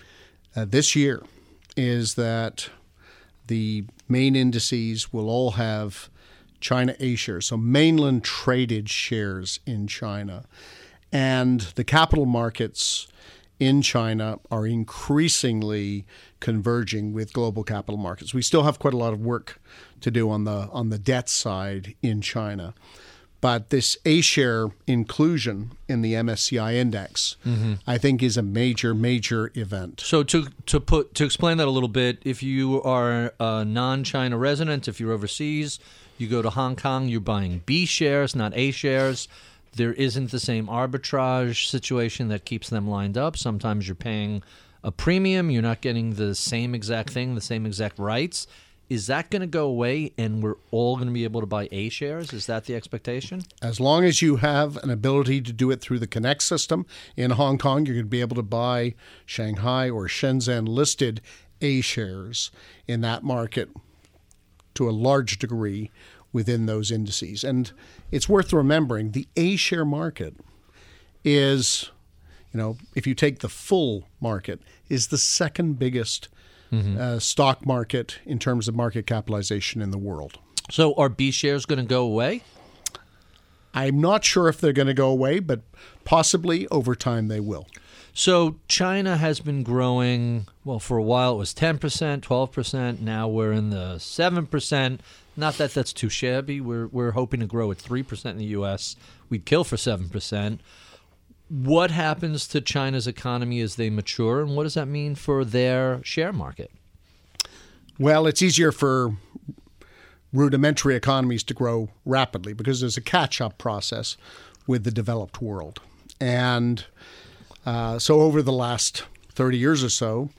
uh, this year is that the main indices will all have China A shares, so mainland traded shares in China. And the capital markets in China are increasingly converging with global capital markets. We still have quite a lot of work to do on the on the debt side in China. But this A share inclusion in the MSCI index, mm-hmm. I think, is a major, major event. So to to put to explain that a little bit, if you are a non-China resident, if you're overseas, you go to Hong Kong, you're buying B shares, not A shares. There isn't the same arbitrage situation that keeps them lined up. Sometimes you're paying a premium. You're not getting the same exact thing, the same exact rights. Is that going to go away and we're all going to be able to buy A shares? Is that the expectation? As long as you have an ability to do it through the Connect system in Hong Kong, you're going to be able to buy Shanghai or Shenzhen listed A shares in that market to a large degree within those indices. And it's worth remembering the A share market is, you know, if you take the full market, is the second biggest mm-hmm. uh, stock market in terms of market capitalization in the world. So are B shares going to go away? I'm not sure if they're going to go away, but possibly over time they will. So China has been growing, well, for a while it was 10%, 12%. Now we're in the 7%. Not that that's too shabby. We're, we're hoping to grow at 3% in the U.S. We'd kill for 7%. What happens to China's economy as they mature, and what does that mean for their share market? Well, it's easier for rudimentary economies to grow rapidly because there's a catch up process with the developed world. And uh, so over the last 30 years or so,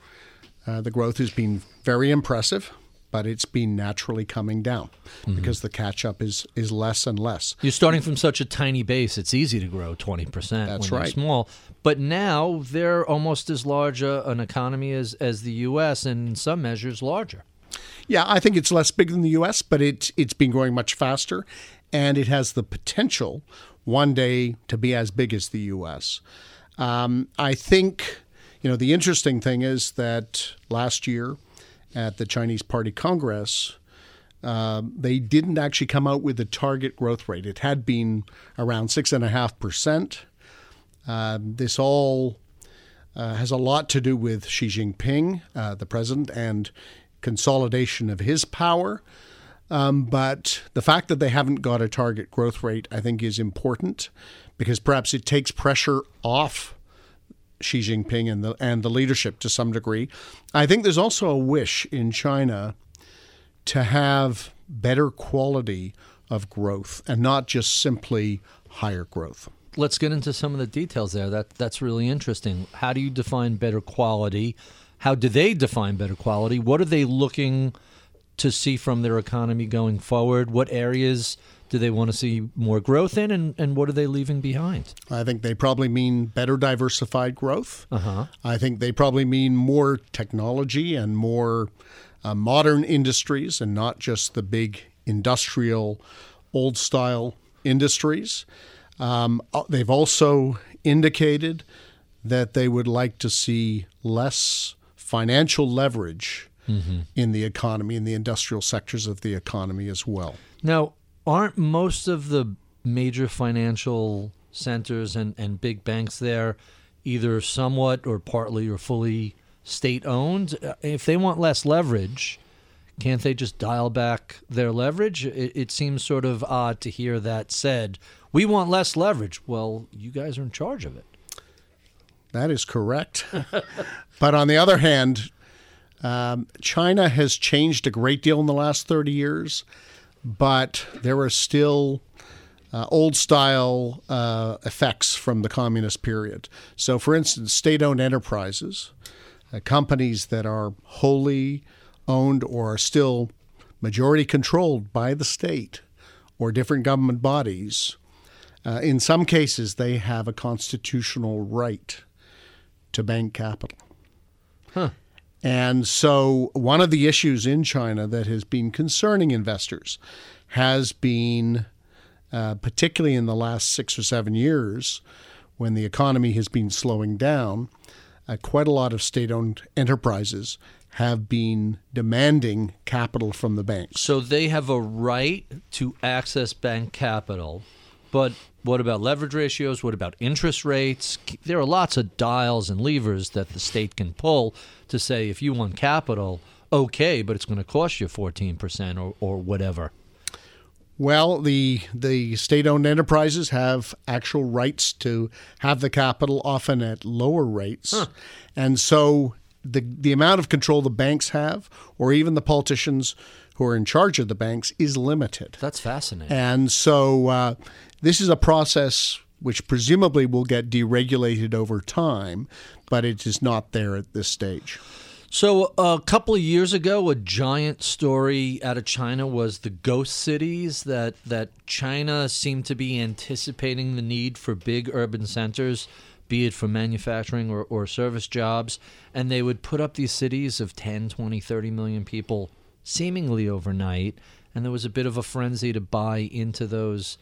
uh, the growth has been very impressive, but it's been naturally coming down mm-hmm. because the catch up is, is less and less. You're starting from such a tiny base, it's easy to grow 20% That's when right. you're small. But now they're almost as large a, an economy as, as the U.S., and in some measures larger. Yeah, I think it's less big than the U.S., but it, it's been growing much faster, and it has the potential one day to be as big as the U.S. Um, I think, you know, the interesting thing is that last year at the Chinese Party Congress, uh, they didn't actually come out with a target growth rate. It had been around six and a half percent. Uh, this all uh, has a lot to do with Xi Jinping, uh, the president, and consolidation of his power. Um, but the fact that they haven't got a target growth rate, I think, is important because perhaps it takes pressure off Xi Jinping and the and the leadership to some degree. I think there's also a wish in China to have better quality of growth and not just simply higher growth. Let's get into some of the details there. That that's really interesting. How do you define better quality? How do they define better quality? What are they looking to see from their economy going forward? What areas do they want to see more growth in, and, and what are they leaving behind? I think they probably mean better diversified growth. Uh-huh. I think they probably mean more technology and more uh, modern industries and not just the big industrial, old style industries. Um, uh, they've also indicated that they would like to see less financial leverage mm-hmm. in the economy, in the industrial sectors of the economy as well. Now, aren't most of the major financial centers and, and big banks there either somewhat or partly or fully state owned? Uh, if they want less leverage, can't they just dial back their leverage? It, it, seems sort of odd to hear that said. We want less leverage. Well, you guys are in charge of it. That is correct. but on the other hand, um, China has changed a great deal in the last 30 years but there are still uh, old style uh, effects from the communist period. So, for instance, state owned enterprises, uh, companies that are wholly owned or are still majority controlled by the state or different government bodies, uh, in some cases, they have a constitutional right to bank capital. Huh. And so, one of the issues in China that has been concerning investors has been, uh, particularly in the last six or seven years, when the economy has been slowing down, uh, quite a lot of state owned enterprises have been demanding capital from the banks. So, they have a right to access bank capital, but what about leverage ratios? What about interest rates? There are lots of dials and levers that the state can pull to say if you want capital, okay, but it's going to cost you 14% or, or whatever. Well, the the state-owned enterprises have actual rights to have the capital, often at lower rates, huh. and so the the amount of control the banks have, or even the politicians who are in charge of the banks, is limited. That's fascinating. And so uh, this is a process which presumably will get deregulated over time, but it is not there at this stage. So a couple of years ago, a giant story out of China was the ghost cities that that China seemed to be anticipating the need for big urban centers, be it for manufacturing or, or service jobs, and they would put up these cities of 10, 20, 30 million people seemingly overnight, and there was a bit of a frenzy to buy into those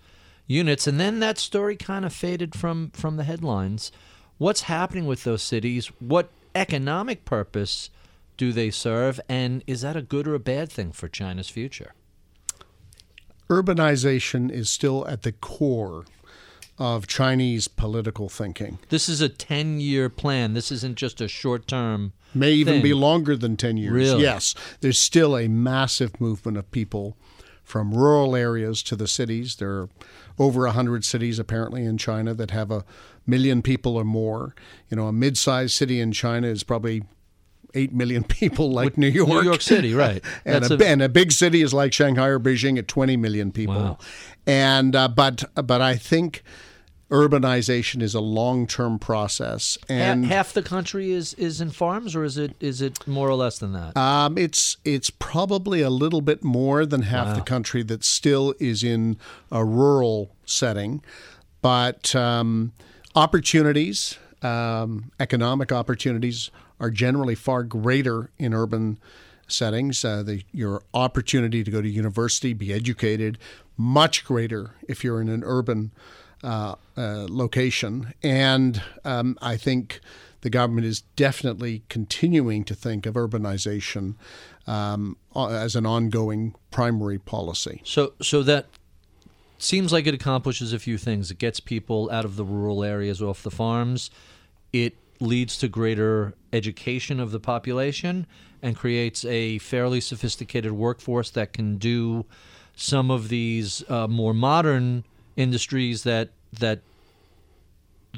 units, and then that story kind of faded from from the headlines. What's happening with those cities? What economic purpose do they serve? And is that a good or a bad thing for China's future? Urbanization is still at the core of Chinese political thinking. This is a 10 year plan. This isn't just a short term. May even thing. be longer than 10 years. Really? Yes. There's still a massive movement of people from rural areas to the cities. There are over 100 cities apparently in China that have a million people or more. You know, a mid sized city in China is probably 8 million people like New York. New York City, right. and, That's a, and a big city is like Shanghai or Beijing at 20 million people. Wow. And uh, but but I think urbanization is a long-term process and half the country is, is in farms, or is it is it more or less than that? um, it's it's probably a little bit more than half the country that still is in a rural setting, but um, opportunities, um, economic opportunities, are generally far greater in urban settings. Uh, the, your opportunity to go to university, be educated, much greater if you're in an urban uh, uh, location. And um, I think the government is definitely continuing to think of urbanization um, as an ongoing primary policy. So so that seems like it accomplishes a few things. It gets people out of the rural areas off the farms. It leads to greater education of the population and creates a fairly sophisticated workforce that can do some of these uh, more modern industries that that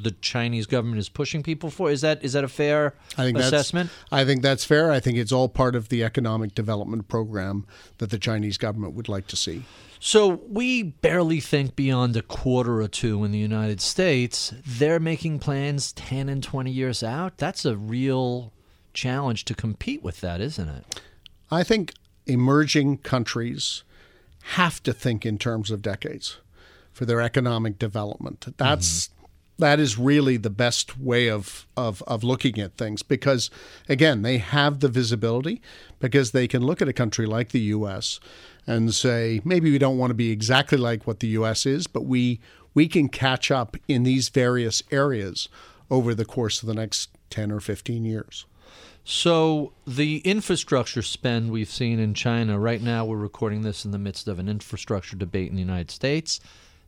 the Chinese government is pushing people for. Is that is that a fair I think assessment? I think that's fair. I think it's all part of the economic development program that the Chinese government would like to see. So we barely think beyond a quarter or two in the United States. They're making plans 10 and 20 years out. That's a real challenge to compete with that, isn't it? I think emerging countries have to think in terms of decades for their economic development. That's mm-hmm. that is really the best way of, of of looking at things because again, they have the visibility because they can look at a country like the US and say, maybe we don't want to be exactly like what the US is, but we we can catch up in these various areas over the course of the next 10 or 15 years. So the infrastructure spend we've seen in China right now, we're recording this in the midst of an infrastructure debate in the United States.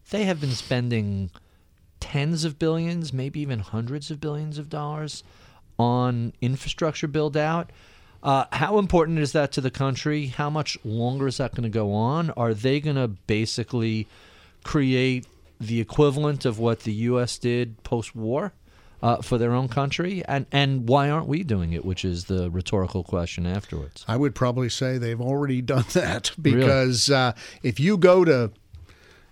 They have been spending tens of billions, maybe even hundreds of billions of dollars on infrastructure build out. Uh, how important is that to the country? How much longer is that going to go on? Are they going to basically create the equivalent of what the U.S. did post war? uh, for their own country, and and why aren't we doing it? Which is the rhetorical question afterwards. I would probably say they've already done that because uh, if you go to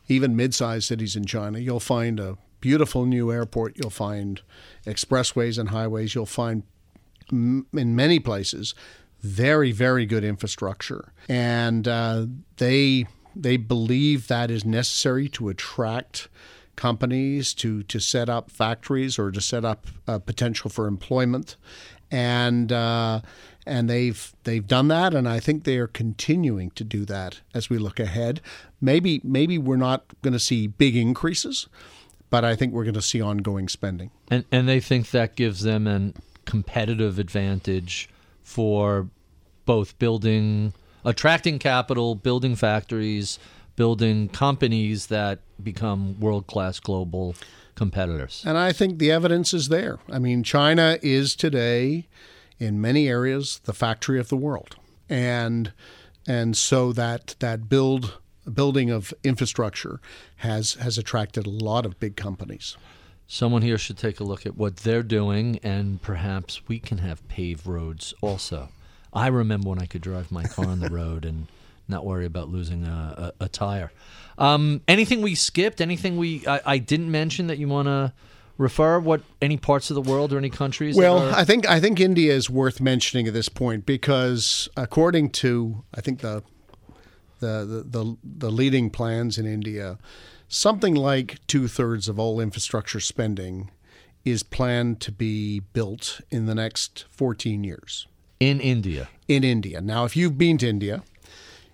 even mid-sized cities in China, you'll find a beautiful new airport. You'll find expressways and highways. You'll find m- in many places very very good infrastructure, and uh, they they believe that is necessary to attract companies to to set up factories or to set up uh, potential for employment, and uh, and they've they've done that, and I think they are continuing to do that as we look ahead. Maybe maybe we're not going to see big increases, but I think we're going to see ongoing spending. And and they think that gives them an competitive advantage for both building, attracting capital, building factories, building companies that become world class global competitors. And I think the evidence is there. I mean, China is today, in many areas, the factory of the world, and and so that that build building of infrastructure has has attracted a lot of big companies. Someone here should take a look at what they're doing, and perhaps we can have paved roads also. I remember when I could drive my car on the road and not worry about losing a, a, a tire. Um, anything we skipped? Anything we I, I didn't mention that you want to refer? What any parts of the world or any countries? Well, are- I think I think India is worth mentioning at this point because according to I think the the the, the, the leading plans in India, something like two thirds of all infrastructure spending is planned to be built in the next 14 years in India, in India. Now, if you've been to India,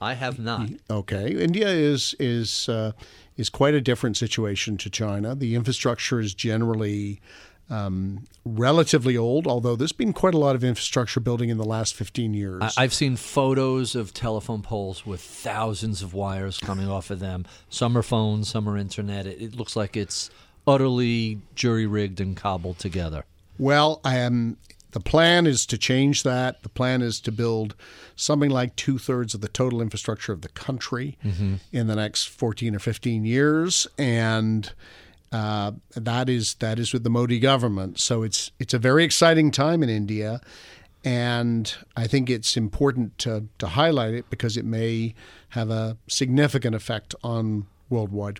I have not. Okay, India is is uh, is quite a different situation to China. The infrastructure is generally um, relatively old, although there's been quite a lot of infrastructure building in the last 15 years. I- I've seen photos of telephone poles with thousands of wires coming off of them. Some are phones, some are internet. It, it looks like it's utterly jury rigged and cobbled together. Well, um, the plan is to change that. The plan is to build something like two thirds of the total infrastructure of the country in the next 14 or 15 years, and uh, that is that is with the Modi government. So it's it's a very exciting time in India, and I think it's important to to highlight it because it may have a significant effect on worldwide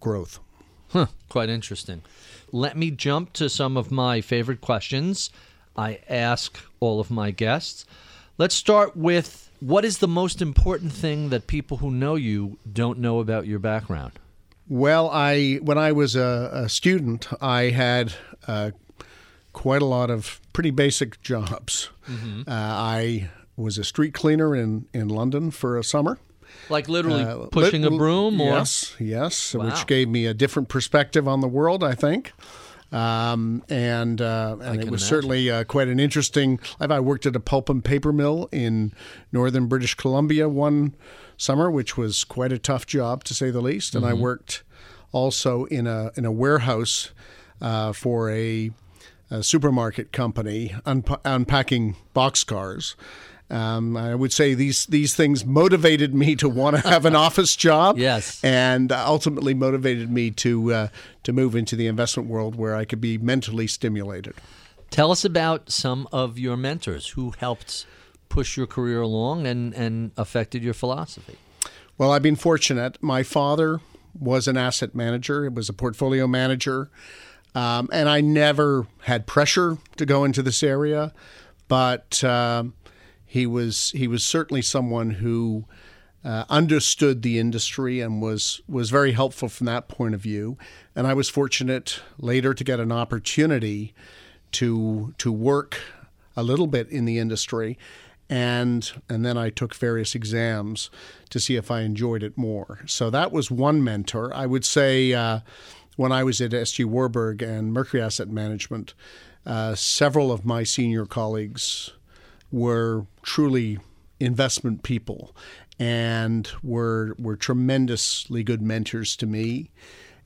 growth. Huh, quite interesting. Let me jump to some of my favorite questions I ask all of my guests. Let's start with what is the most important thing that people who know you don't know about your background? Well, I when I was a, a student, I had uh, quite a lot of pretty basic jobs. Uh, I was a street cleaner in, in London for a summer. Like literally Uh, pushing lit- a broom or yes, yes, Wow. which gave me a different perspective on the world. I think. Um, and uh, and it was imagine. certainly uh, quite an interesting life. I worked at a pulp and paper mill in northern British Columbia one summer, which was quite a tough job to say the least. And I worked also in a in a warehouse uh, for a, a supermarket company unpa- unpacking boxcars. Um, I would say these these things motivated me to want to have an office job. Yes. and ultimately motivated me to uh, to move into the investment world where I could be mentally stimulated. Tell us about some of your mentors who helped push your career along and, and affected your philosophy. Well, I've been fortunate. My father was an asset manager. It was a portfolio manager, um, and I never had pressure to go into this area. But um, he was he was certainly someone who uh, understood the industry and was was very helpful from that point of view. And I was fortunate later to get an opportunity to to work a little bit in the industry and and then I took various exams to see if I enjoyed it more. So that was one mentor. I would say uh, when I was at SG Warburg and Mercury Asset Management, uh, several of my senior colleagues were truly investment people and were were tremendously good mentors to me.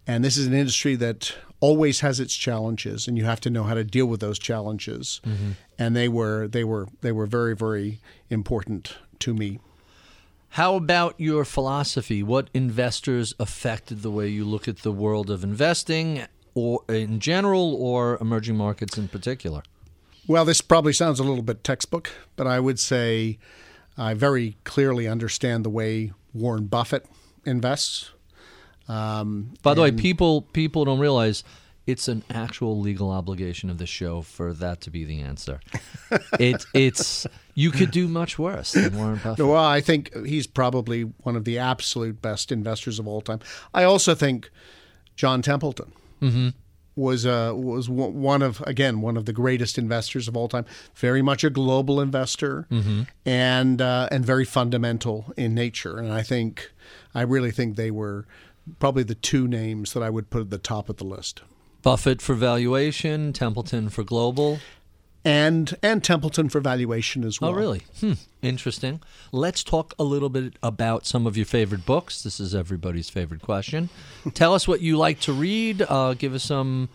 And this is an industry that always has its challenges, and you have to know how to deal with those challenges. Mm-hmm. And they were they were they were very very important to me. How about your philosophy? What investors affected the way you look at the world of investing or in general or emerging markets in particular? Well, this probably sounds a little bit textbook, but I would say I very clearly understand the way Warren Buffett invests. Um, By the way, people people don't realize it's an actual legal obligation of the show for that to be the answer. it, it's you could do much worse than Warren Buffett. well, I think he's probably one of the absolute best investors of all time. I also think John Templeton was uh, was one of again one of the greatest investors of all time. Very much a global investor, and uh, and very fundamental in nature. And I think I really think they were probably the two names that I would put at the top of the list. Buffett for valuation, Templeton for global. And and Templeton for valuation as well. Oh, really? Hmm. Interesting. Let's talk a little bit about some of your favorite books. This is everybody's favorite question. Tell us what you like to read. Uh, give us some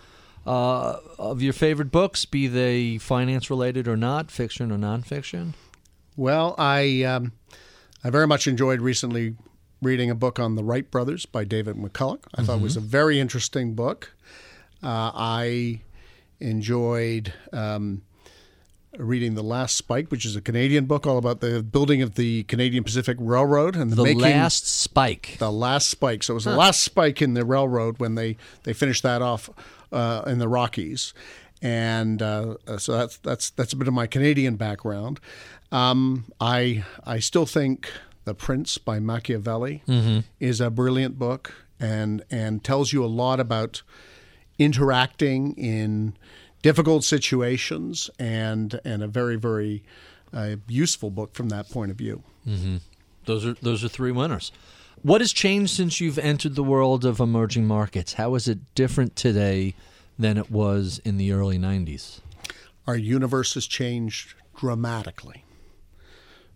uh, of your favorite books, be they finance related or not, fiction or nonfiction. Well, I um, I very much enjoyed recently reading a book on the Wright brothers by David McCullough. I thought it was a very interesting book. Uh, I enjoyed um, reading The Last Spike, which is a Canadian book all about the building of the Canadian Pacific Railroad and the, The making last spike. the last spike. So it was the last spike in the railroad when they, they finished that off uh, in the Rockies, and uh, so that's that's that's a bit of my Canadian background. Um, I I still think The Prince by Machiavelli is a brilliant book and and tells you a lot about interacting in difficult situations and and a very very uh, useful book from that point of view. Those are those are three winners. What has changed since you've entered the world of emerging markets? How is it different today than it was in the early 90s? our universe has changed dramatically.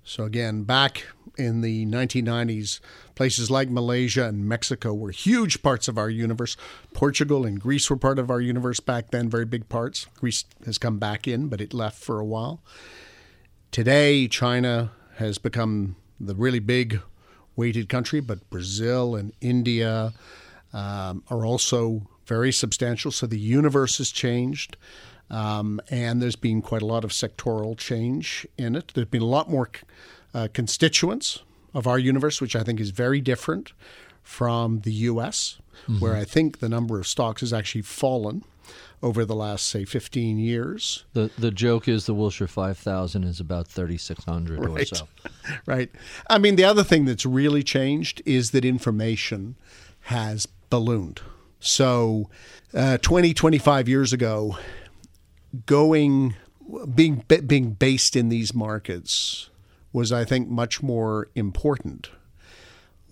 So, again, back in the 1990s, places like Malaysia and Mexico were huge parts of our universe. Portugal and Greece were part of our universe back then, very big parts. Greece has come back in, but it left for a while. Today, China has become the really big weighted country, but Brazil and India um, are also very substantial. So the universe has changed. Um, and there's been quite a lot of sectoral change in it. There's been a lot more uh, constituents of our universe, which I think is very different from the US, where I think the number of stocks has actually fallen over the last, say, 15 years. The the joke is the Wilshire 5000 is about 3600 or so. right. I mean, the other thing that's really changed is that information has ballooned. So, uh, 20, 25 years ago, going, being, being based in these markets was, I think, much more important.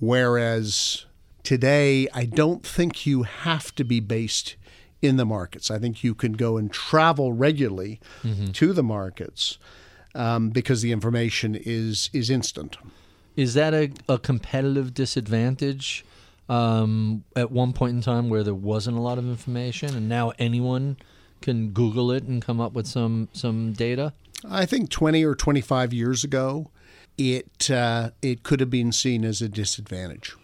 Whereas today, I don't think you have to be based in the markets. I think you can go and travel regularly to the markets um, because the information is is instant. Is that a, a competitive disadvantage um, at one point in time where there wasn't a lot of information and now anyone can Google it and come up with some, some data? I think 20 or 25 years ago, it uh, it could have been seen as a disadvantage.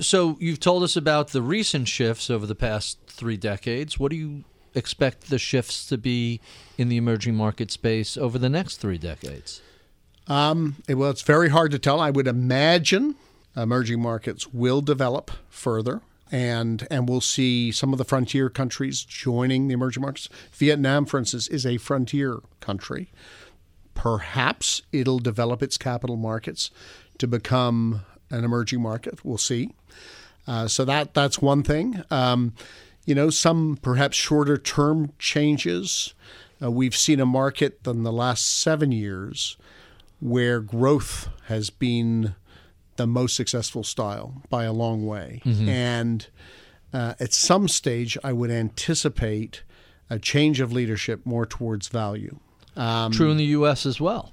So you've told us about the recent shifts over the past three decades. What do you expect the shifts to be in the emerging market space over the next three decades? Um, it- well, it's very hard to tell. I would imagine emerging markets will develop further, and and we'll see some of the frontier countries joining the emerging markets. Vietnam, for instance, is a frontier country. Perhaps it'll develop its capital markets to become an emerging market. We'll see. Uh, so that that's one thing. Um, you know, some perhaps shorter term changes. Uh, we've seen a market in the last seven years where growth has been the most successful style by a long way. And uh, at some stage, I would anticipate a change of leadership more towards value. True in the U.S. as well.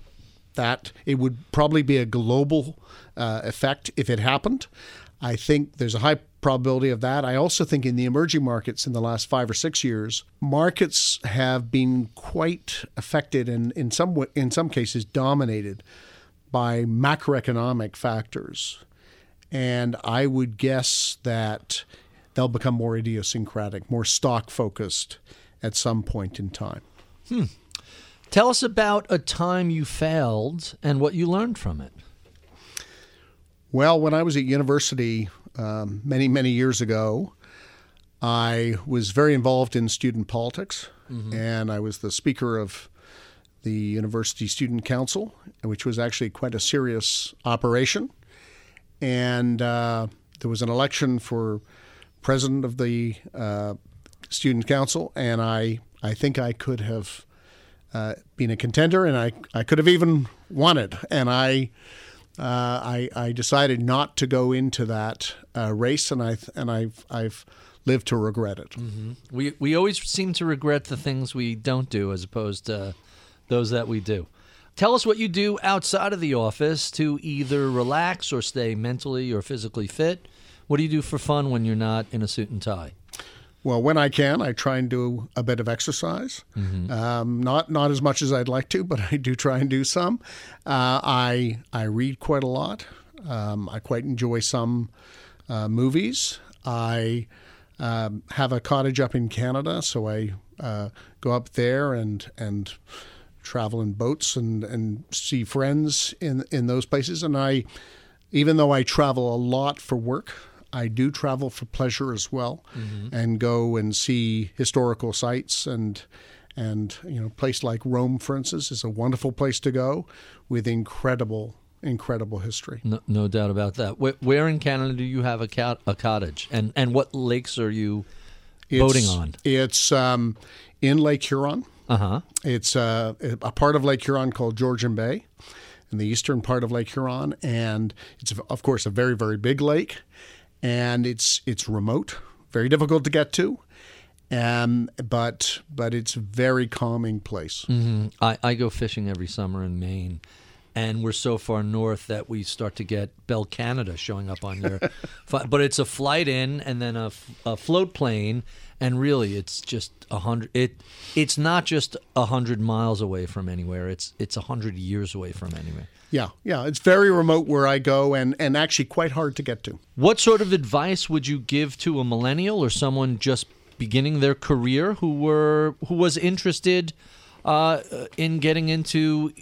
That it would probably be a global uh, effect if it happened. I think there's a high probability of that. I also think in the emerging markets in the last five or six years, markets have been quite affected and in some in some cases dominated by macroeconomic factors. And I would guess that they'll become more idiosyncratic, more stock focused at some point in time. Tell us about a time you failed and what you learned from it. Well, when I was at university um, many, many years ago, I was very involved in student politics, and I was the speaker of the University Student Council, which was actually quite a serious operation. And uh, there was an election for president of the uh, Student Council, and I, I think I could have uh, a contender, and I, I could have even won it. And I, uh, I, I decided not to go into that uh, race, and I and I've I've lived to regret it. We we always seem to regret the things we don't do as opposed to those that we do. Tell us what you do outside of the office to either relax or stay mentally or physically fit. What do you do for fun when you're not in a suit and tie? Well, when I can, I try and do a bit of exercise. Um, not not as much as I'd like to, but I do try and do some. Uh, I I read quite a lot. Um, I quite enjoy some uh, movies. I um, have a cottage up in Canada, so I uh, go up there and and travel in boats and, and see friends in in those places. And I, even though I travel a lot for work, I do travel for pleasure as well, and go and see historical sites and and you know, a place like Rome, for instance, is a wonderful place to go with incredible incredible history. No, no doubt about that. Where, where in Canada do you have a, a cottage, and and what lakes are you boating It's- on? It's um, in Lake Huron. Uh huh. It's uh, a part of Lake Huron called Georgian Bay, in the eastern part of Lake Huron, and it's of course a very very big lake, and it's it's remote, very difficult to get to, um, but but it's a very calming place. I, I go fishing every summer in Maine, and we're so far north that we start to get Bell Canada showing up on your. but it's a flight in and then a, f- a float plane, and really it's just a hundred. It it's not just a hundred miles away from anywhere. It's it's a hundred years away from anywhere. Yeah, yeah, it's very remote where I go, and and actually quite hard to get to. What sort of advice would you give to a millennial or someone just beginning their career who were who was interested uh, in getting into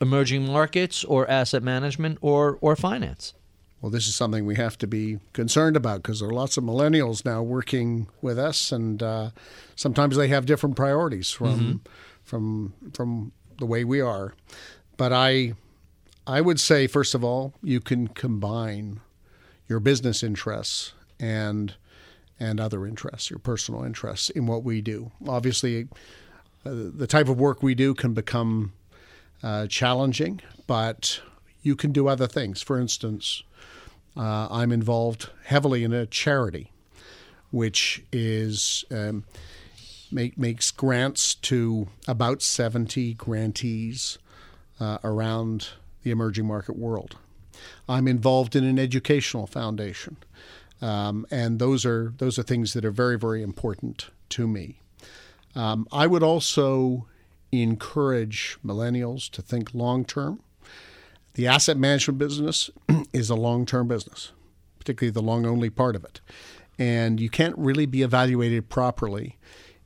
emerging markets or asset management or or finance? Well, this is something we have to be concerned about because there are lots of millennials now working with us, and uh, sometimes they have different priorities from from from the way we are. But I I would say first of all, you can combine your business interests and and other interests, your personal interests in what we do. Obviously, uh, the type of work we do can become uh, challenging, but you can do other things. For instance, uh, I'm involved heavily in a charity, which is um, make, makes grants to about 70 grantees uh, around the emerging market world. I'm involved in an educational foundation, um, and those are those are things that are very very important to me. Um, I would also encourage millennials to think long term. The asset management business is a long term business, particularly the long only part of it. And you can't really be evaluated properly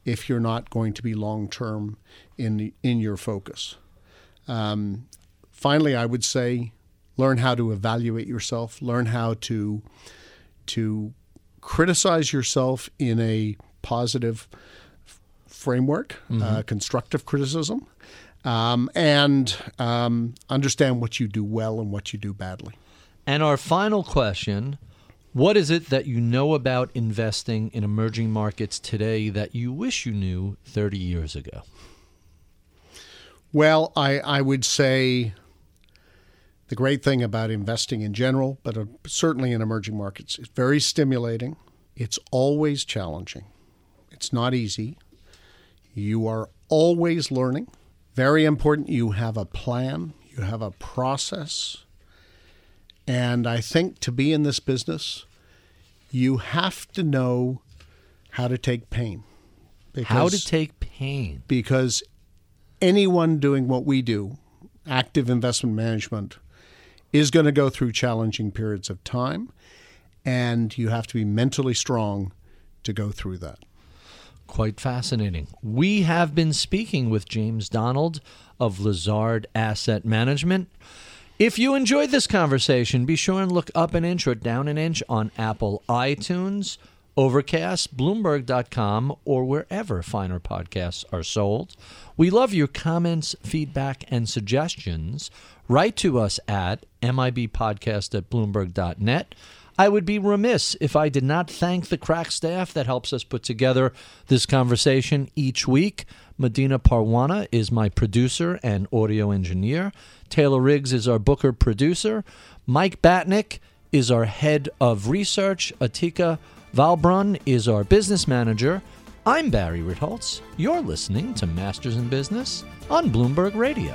if you're not going to be long term in, in your focus. Um, finally, I would say learn how to evaluate yourself, learn how to, to criticize yourself in a positive framework, uh, constructive criticism, um, and um, understand what you do well and what you do badly. And our final question What is it that you know about investing in emerging markets today that you wish you knew 30 years ago? Well, I, I would say the great thing about investing in general, but uh, certainly in emerging markets, it's very stimulating. It's always challenging. It's not easy. You are always learning. Very important, you have a plan, you have a process. And I think to be in this business, you have to know how to take pain. How to take pain. because anyone doing what we do, active investment management, is going to go through challenging periods of time, and you have to be mentally strong to go through that. Quite fascinating. We have been speaking with James Donald of Lazard Asset Management. If you enjoyed this conversation, be sure and look up an inch or down an inch on Apple iTunes, Overcast, Bloomberg.com, or wherever finer podcasts are sold. We love your comments, feedback, and suggestions. Write to us at MIBpodcast at Bloomberg.net. I would be remiss if I did not thank the crack staff that helps us put together this conversation each week. Medina Parwana is my producer and audio engineer. Taylor Riggs is our booker producer. Mike Batnick is our head of research. Atika Valbrun is our business manager. I'm Barry Ritholtz. You're listening to Masters in Business on Bloomberg Radio.